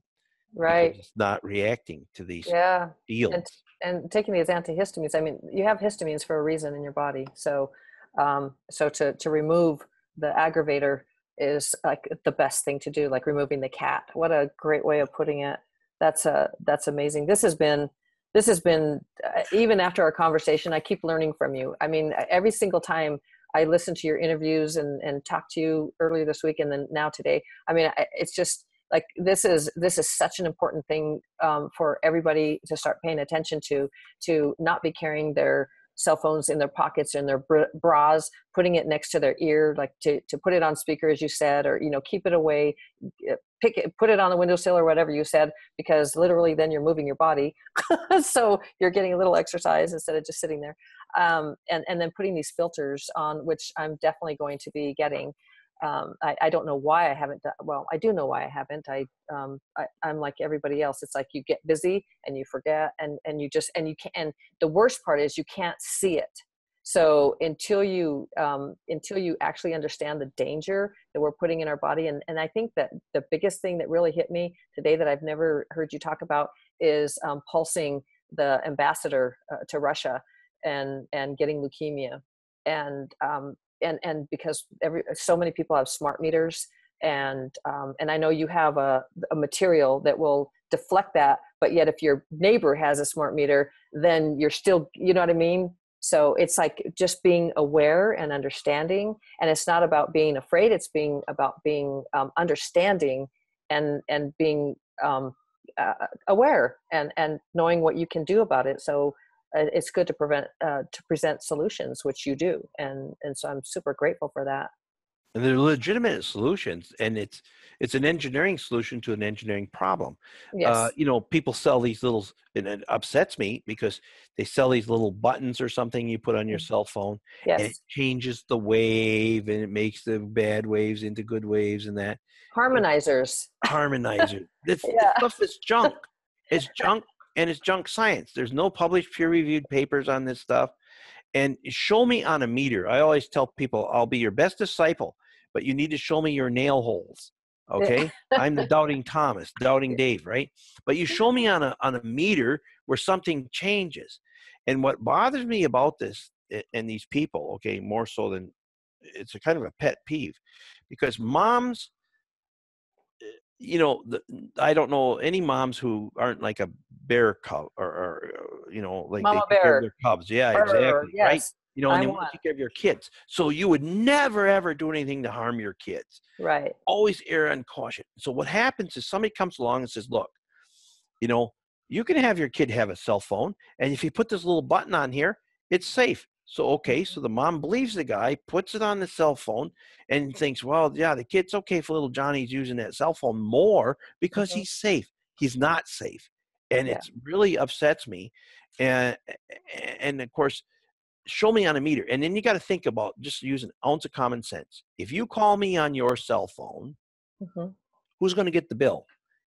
Right. It's not reacting to these Yeah. fields. and taking these antihistamines i mean you have histamines for a reason in your body so um so to to remove the aggravator is like the best thing to do like removing the cat what a great way of putting it that's a that's amazing this has been this has been uh, even after our conversation i keep learning from you i mean every single time i listened to your interviews and and talk to you earlier this week and then now today. I mean it's just like this is this is such an important thing um, for everybody to start paying attention to to not be carrying their cell phones in their pockets and their bras putting it next to their ear like to, to put it on speaker as you said or you know keep it away uh, pick it put it on the windowsill or whatever you said because literally then you're moving your body. <laughs> So you're getting a little exercise instead of just sitting there. Um, and and then putting these filters on which i'm definitely going to be getting um, I, I don't know why I haven't done. Well, I do know why I haven't. I, um, I I'm like everybody else. It's like you get busy and you forget, and and you just and you can. And the worst part is you can't see it. So until you um, until you actually understand the danger that we're putting in our body, and and I think that the biggest thing that really hit me today that I've never heard you talk about is um, pulsing the ambassador uh, to Russia and and getting leukemia and um, and and because every so many people have smart meters and um, and I know you have a, a material that will deflect that but yet if your neighbor has a smart meter then you're still you know what I mean? So it's like just being aware and understanding and it's not about being afraid it's being about being um, understanding and and being um, uh, aware and and knowing what you can do about it. So it's good to prevent uh, to present solutions which you do and and so i'm super grateful for that. And they're legitimate solutions and it's it's an engineering solution to an engineering problem. Yes. uh, you know people sell these little and it upsets me because they sell these little buttons or something you put on your Mm. cell phone and it changes the wave and it makes the bad waves into good waves and that. Harmonizers. Harmonizer. <laughs> This, this stuff is junk. It's junk and it's junk science. There's no published peer reviewed papers on this stuff. And show me on a meter. I always tell people i'll be your best disciple but you need to show me your nail holes. Okay? I'm the doubting thomas doubting dave right? But you show me on a on a meter where something changes. And what bothers me about this and these people okay more so than it's a kind of a pet peeve because moms you know the, I don't know any moms who aren't like a bear cub or, or uh, you know like Mama they bear. of their cubs yeah exactly right you know and I they want want- to take care of your kids so you would never ever do anything to harm your kids right always err on caution. So what happens is somebody comes along and says, "Look, you know, you can have your kid have a cell phone, and if you put this little button on here, it's safe." So okay, so the mom believes the guy, puts it on the cell phone, and thinks, "Well, yeah, the kid's okay if little Johnny's using that cell phone more because Mhm. he's safe." He's not safe. and Yeah. it's really upsets me. And and of course, show me on a meter, and then you got to think about just use an ounce of common sense. If you call me on your cell phone, Mhm. who's going to get the bill?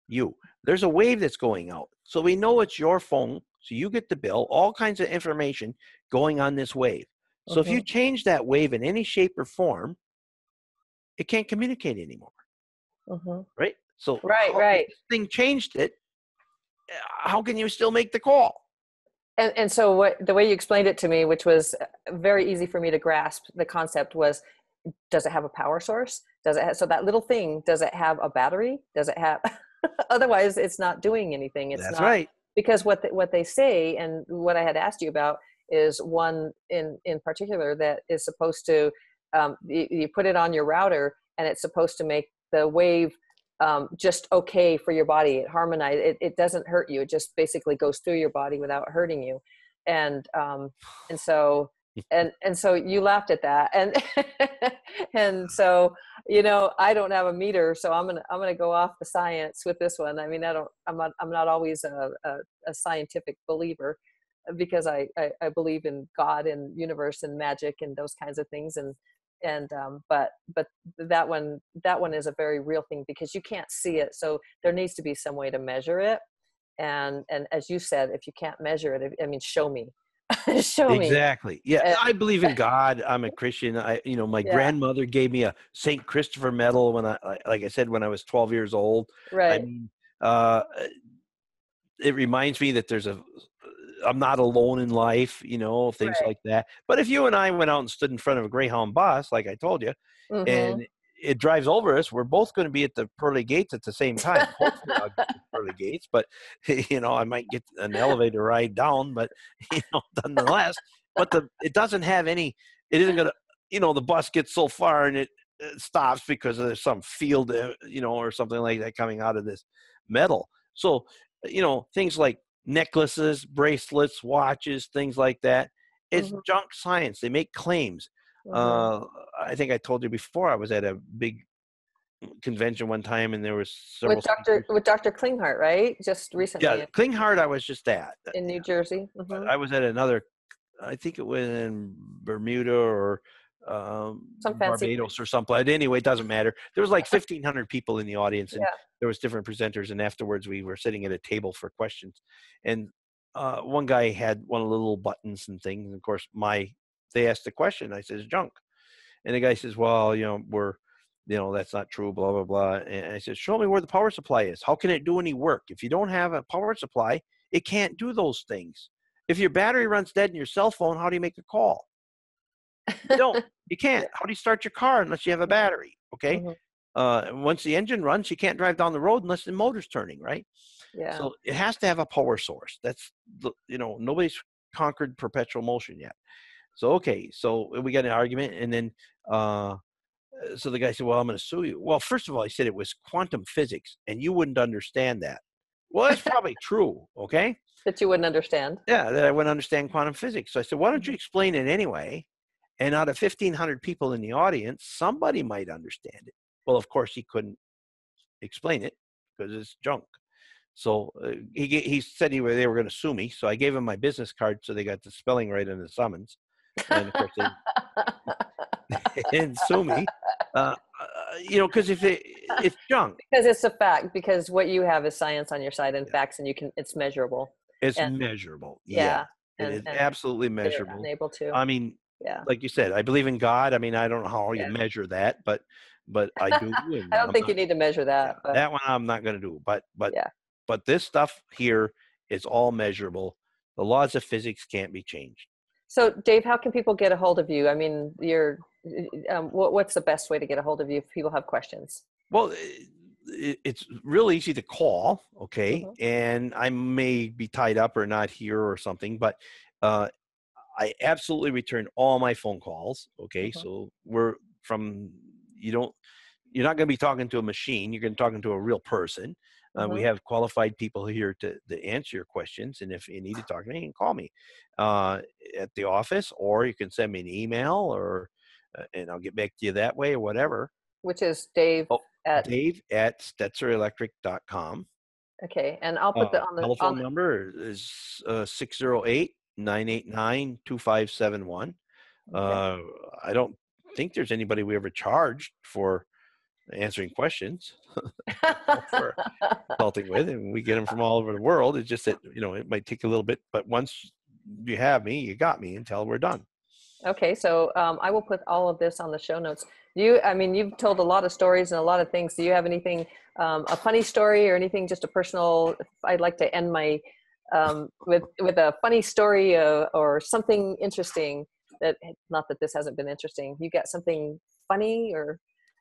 You. There's a wave that's going out, so we know it's your phone, so you get the bill. All kinds of information going on this wave. So if you change that wave in any shape or form, it can't communicate anymore, Mhm. right? So Right, right. this thing changed it. uh, How can you still make the call? And and so what the way you explained it to me, which was uh, very easy for me to grasp, the concept was, does it have a power source? Does it have, so that little thing? Does it have a battery? Does it have? <laughs> Otherwise, it's not doing anything. It's That's not right. Because what the, what they say and what I had asked you about is one in in particular that is supposed to um, you, you put it on your router and it's supposed to make the wave um, just okay for your body. It harmonizes. It, it doesn't hurt you. It just basically goes through your body without hurting you. And um, and so and and so you laughed at that and <laughs> and so you know i don't have a meter so i'm gonna i'm gonna go off the science with this one. I mean i don't i'm not i'm not always a, a, a scientific believer because I, I i believe in god and universe and magic and those kinds of things and and um but but that one that one is a very real thing because you can't see it so there needs to be some way to measure it. And and as you said if you can't measure it i mean show me <laughs> show me Exactly. Yeah, I believe in <laughs> God. I'm a Christian. I, you know, my Yeah. grandmother gave me a Saint Christopher medal when I, like- I said, when I was 12 years old. right I mean, uh, it reminds me that there's a, I'm not alone in life. You know, things Right. like that. But if you and I went out and stood in front of a Greyhound bus, like I told you, Mhm. and it drives over us, we're both going to be at the pearly gates at the same time. Hopefully, I'll get the pearly gates, but <laughs> you know, I might get an elevator ride down, but <laughs> you know, nonetheless, but the it doesn't have any. It isn't going to. You know, the bus gets so far and it, it stops because there's some field, you know, or something like that coming out of this metal. So, you know, things like necklaces, bracelets, watches, things like that. It's Mhm. junk science. They make claims. Mhm. Uh, I think I told you before. I was at a big convention one time, and there was several. with Dr. with Dr. Klinghardt, right? Just recently yeah, Klinghardt I was just at. in New Jersey. Mhm. I was at another. I think it was in Bermuda or um, Some fancy Barbados or something. Anyway, it doesn't matter. There was like <laughs> fifteen hundred people in the audience, and Yeah. there was different presenters. And afterwards, we were sitting at a table for questions, and uh, one guy had one of the little buttons and things. And of course, my they asked the question. I says junk, and the guy says, "Well, you know, we're." You know that's not true. Blah blah blah. And I said, "Show me where the power supply is. How can it do any work? If you don't have a power supply, it can't do those things. If your battery runs dead in your cell phone, how do you make a call? You don't. <laughs> You can't. How do you start your car unless you have a battery? Okay. Mhm. Uh, once the engine runs, you can't drive down the road unless the motor's turning, right? Yeah. So it has to have a power source. That's the, you know nobody's conquered perpetual motion yet. So okay, so we got an argument, and then uh, so the guy said, "Well, I'm going to sue you." Well, first of all, he said it was quantum physics, and you wouldn't understand that. Well, that's <laughs> probably true. Okay. that you wouldn't understand. Yeah, that I wouldn't understand quantum physics. So I said, why don't you explain it anyway? And out of 1,500 people in the audience, somebody might understand it. Well, of course, he couldn't explain it because it's junk. So uh, he, he said he were, they were going to sue me. So I gave him my business card so they got the spelling right in the summons. And of course, they <laughs> didn't sue me. Uh, uh, you know, because if it, it's junk, because it's a fact. Because what you have is science on your side and Yeah. facts, and you can it's measurable. it's And- measurable. Yeah. Yeah, and, is absolutely measurable. Unable to. I mean, yeah. like you said, I believe in God. I mean, I don't know how Yeah. you measure that, but but I do. <laughs> I don't I'm think you need to measure that. yeah, but that one I'm not going to do. But but Yeah. but this stuff here is all measurable. The laws of physics can't be changed. So, Dave, how can people get a hold of you? I mean, you're, um, what, what's the best way to get a hold of you if people have questions? Well, it, it's real easy to call, okay, Mhm. and I may be tied up or not here or something, but uh, I absolutely return all my phone calls. Okay, Mhm. so we're from you don't you're not going to be talking to a machine. You're going to be talking to a real person. Uh, We Mhm. have qualified people here to, to answer your questions, and if you need to talk to me, you can call me uh, at the office, or you can send me an email, or uh, and I'll get back to you that way, or whatever. Which is Dave Oh, at Dave at StetzerElectric.com. Okay, and I'll put Uh, the on the telephone on number is uh, 608 989 2571. Uh, I don't think there's anybody we ever charged for answering questions <laughs> <laughs> for consulting with, and we get them from all over the world. It's just that you know it might take a little bit, but once you have me, you got me until we're done. Okay, so um, I will put all of this on the show notes. You, I mean, you've told a lot of stories and a lot of things. Do you have anything, um, a funny story or anything, just a personal? I'd like to end my um, with with a funny story uh, or something interesting. That not that this hasn't been interesting. You got something funny or?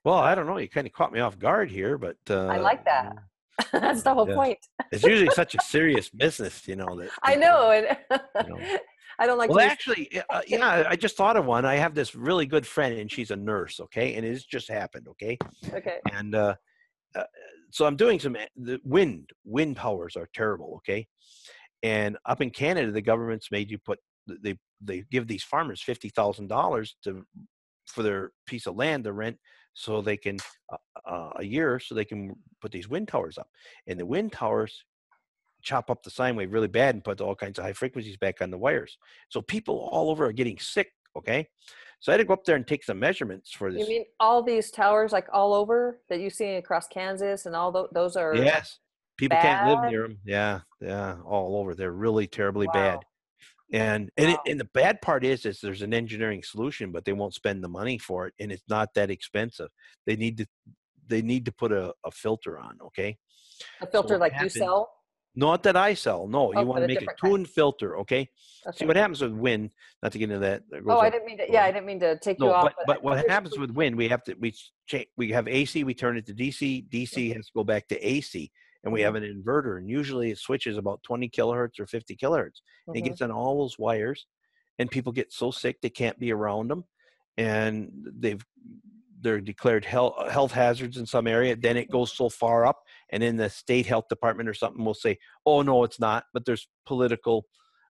Well, I don't know. You kind of caught me off guard here, but uh, I like that. <laughs> That's the whole yeah. point. It's usually <laughs> such a serious business, you know. That I know, and you know. <laughs> I don't like Well, actually, uh, yeah, I just thought of one. I have this really good friend, and she's a nurse. Okay, and it's just happened. Okay, okay. and uh, uh, so I'm doing some the wind wind powers are terrible. Okay, and up in Canada, the government's made you put they they give these farmers fifty thousand dollars to for their piece of land to rent so they can uh, uh, a year so they can put these wind towers up and the wind towers chop up the sine wave really bad and put all kinds of high frequencies back on the wires. So people all over are getting sick okay? So i had to go up there and take some measurements for this. You mean all these towers, like all over, that you see across Kansas, and all tho- those are yes. People can't live near them yeah yeah all over. They're really terribly Wow. bad and and, it, and the bad part is is there's an engineering solution but they won't spend the money for it and it's not that expensive they need to they need to put a, a filter on okay a filter what like you sell. not that i sell no Oh, you want to make a different kind. tuned filter okay Okay. see what happens with wind not to get into that Oh, I didn't mean to. Yeah, I didn't mean to take you no, off. but, I- but what happens with wind, we have to we change. We have AC, we turn it to DC. DC has to go back to AC, and we have mm-hmm. an inverter, and usually it switches about 20 kilohertz or 50 kilohertz. And It mm-hmm. gets on all those wires, and people get so sick they can't be around them, and they've they're declared health uh, health hazards in some area. Then it goes so far up, and then the state health department or something will say, "Oh no, it's not." But there's political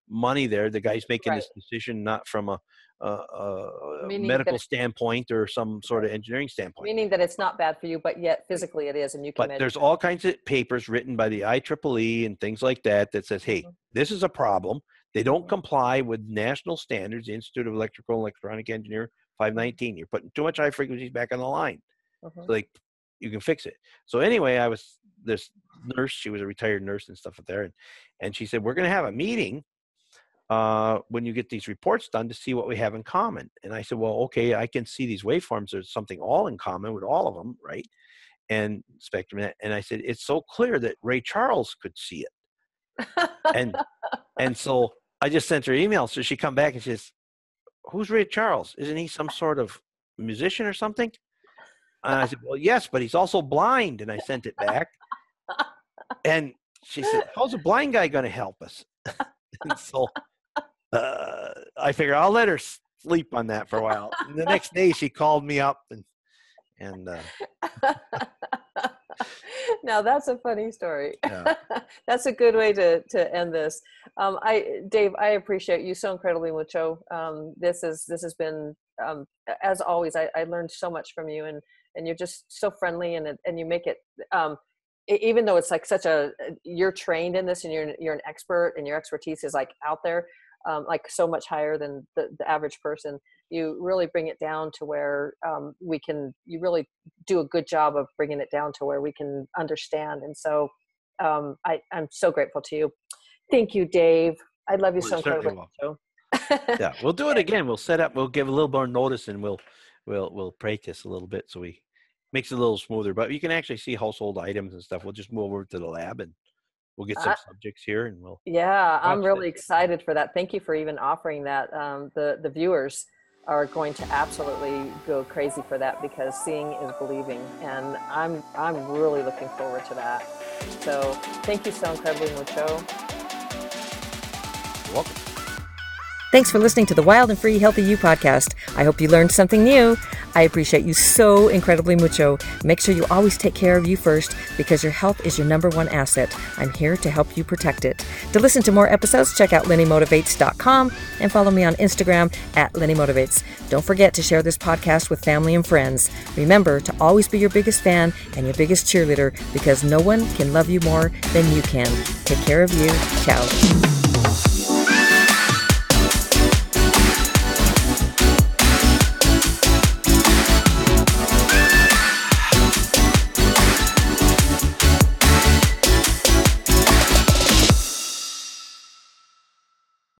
money there. The guy's making this decision not from a, a, a Meaning that medical standpoint or some sort of engineering standpoint. Meaning that it's not bad for you, but yet physically it is, and you can. But there's it. all kinds of papers written by the IEEE and things like that that says, hey, Mhm. this is a problem. They don't Mhm. comply with national standards, the Institute of Electrical and Electronic Engineer 519. You're putting too much high frequencies back on the line. Mhm. So like you can fix it. So anyway, I was this nurse, she was a retired nurse and stuff up there, and, and she said, We're gonna have a meeting uh when you get these reports done to see what we have in common. And I said, Well, okay, I can see these waveforms, there's something all in common with all of them, right? And spectrum and I said, It's so clear that Ray Charles could see it. And and so I just sent her email. So she come back and says, Who's Ray Charles? Isn't he some sort of musician or something? And I said, Well, yes, but he's also blind. And I sent it back. And she said, How's a blind guy going to help us? <laughs> and so uh, I figured I'll let her sleep on that for a while. And the next day she called me up and and uh, <laughs> now that's a funny story. Yeah. <laughs> that's a good way to to end this. Um, I, Dave, I appreciate you so incredibly much. Um, this is this has been um, as always. I, I learned so much from you, and and you're just so friendly, and and you make it. Um, even though it's like such a you're trained in this and you're you're an expert and your expertise is like out there um, like so much higher than the, the average person you really bring it down to where um, we can you really do a good job of bringing it down to where we can understand and so um, I, i'm so grateful to you thank you dave i love you Well, so you're certainly incredibly Joe. yeah, we'll do it <laughs> again. We'll set up. We'll give a little more notice, and we'll we'll we'll practice a little bit so we makes it a little smoother. But you can actually see household items and stuff. We'll just move over to the lab and we'll get some I- subjects here, and we'll. Yeah, I'm really excited for that. Thank you for even offering that. Um, the the viewers are going to absolutely go crazy for that because seeing is believing, and I'm I'm really looking forward to that. So thank you so incredibly much, Joe. You're welcome. Thanks for listening to the Wild and Free Healthy You podcast. I hope you learned something new. I appreciate you so incredibly mucho. Make sure you always take care of you first because your health is your number one asset. I'm here to help you protect it. To listen to more episodes, check out lynniemotivates.com and follow me on Instagram at lennymotivates. Don't forget to share this podcast with family and friends. Remember to always be your biggest fan and your biggest cheerleader because no one can love you more than you can. Take care of you. Ciao.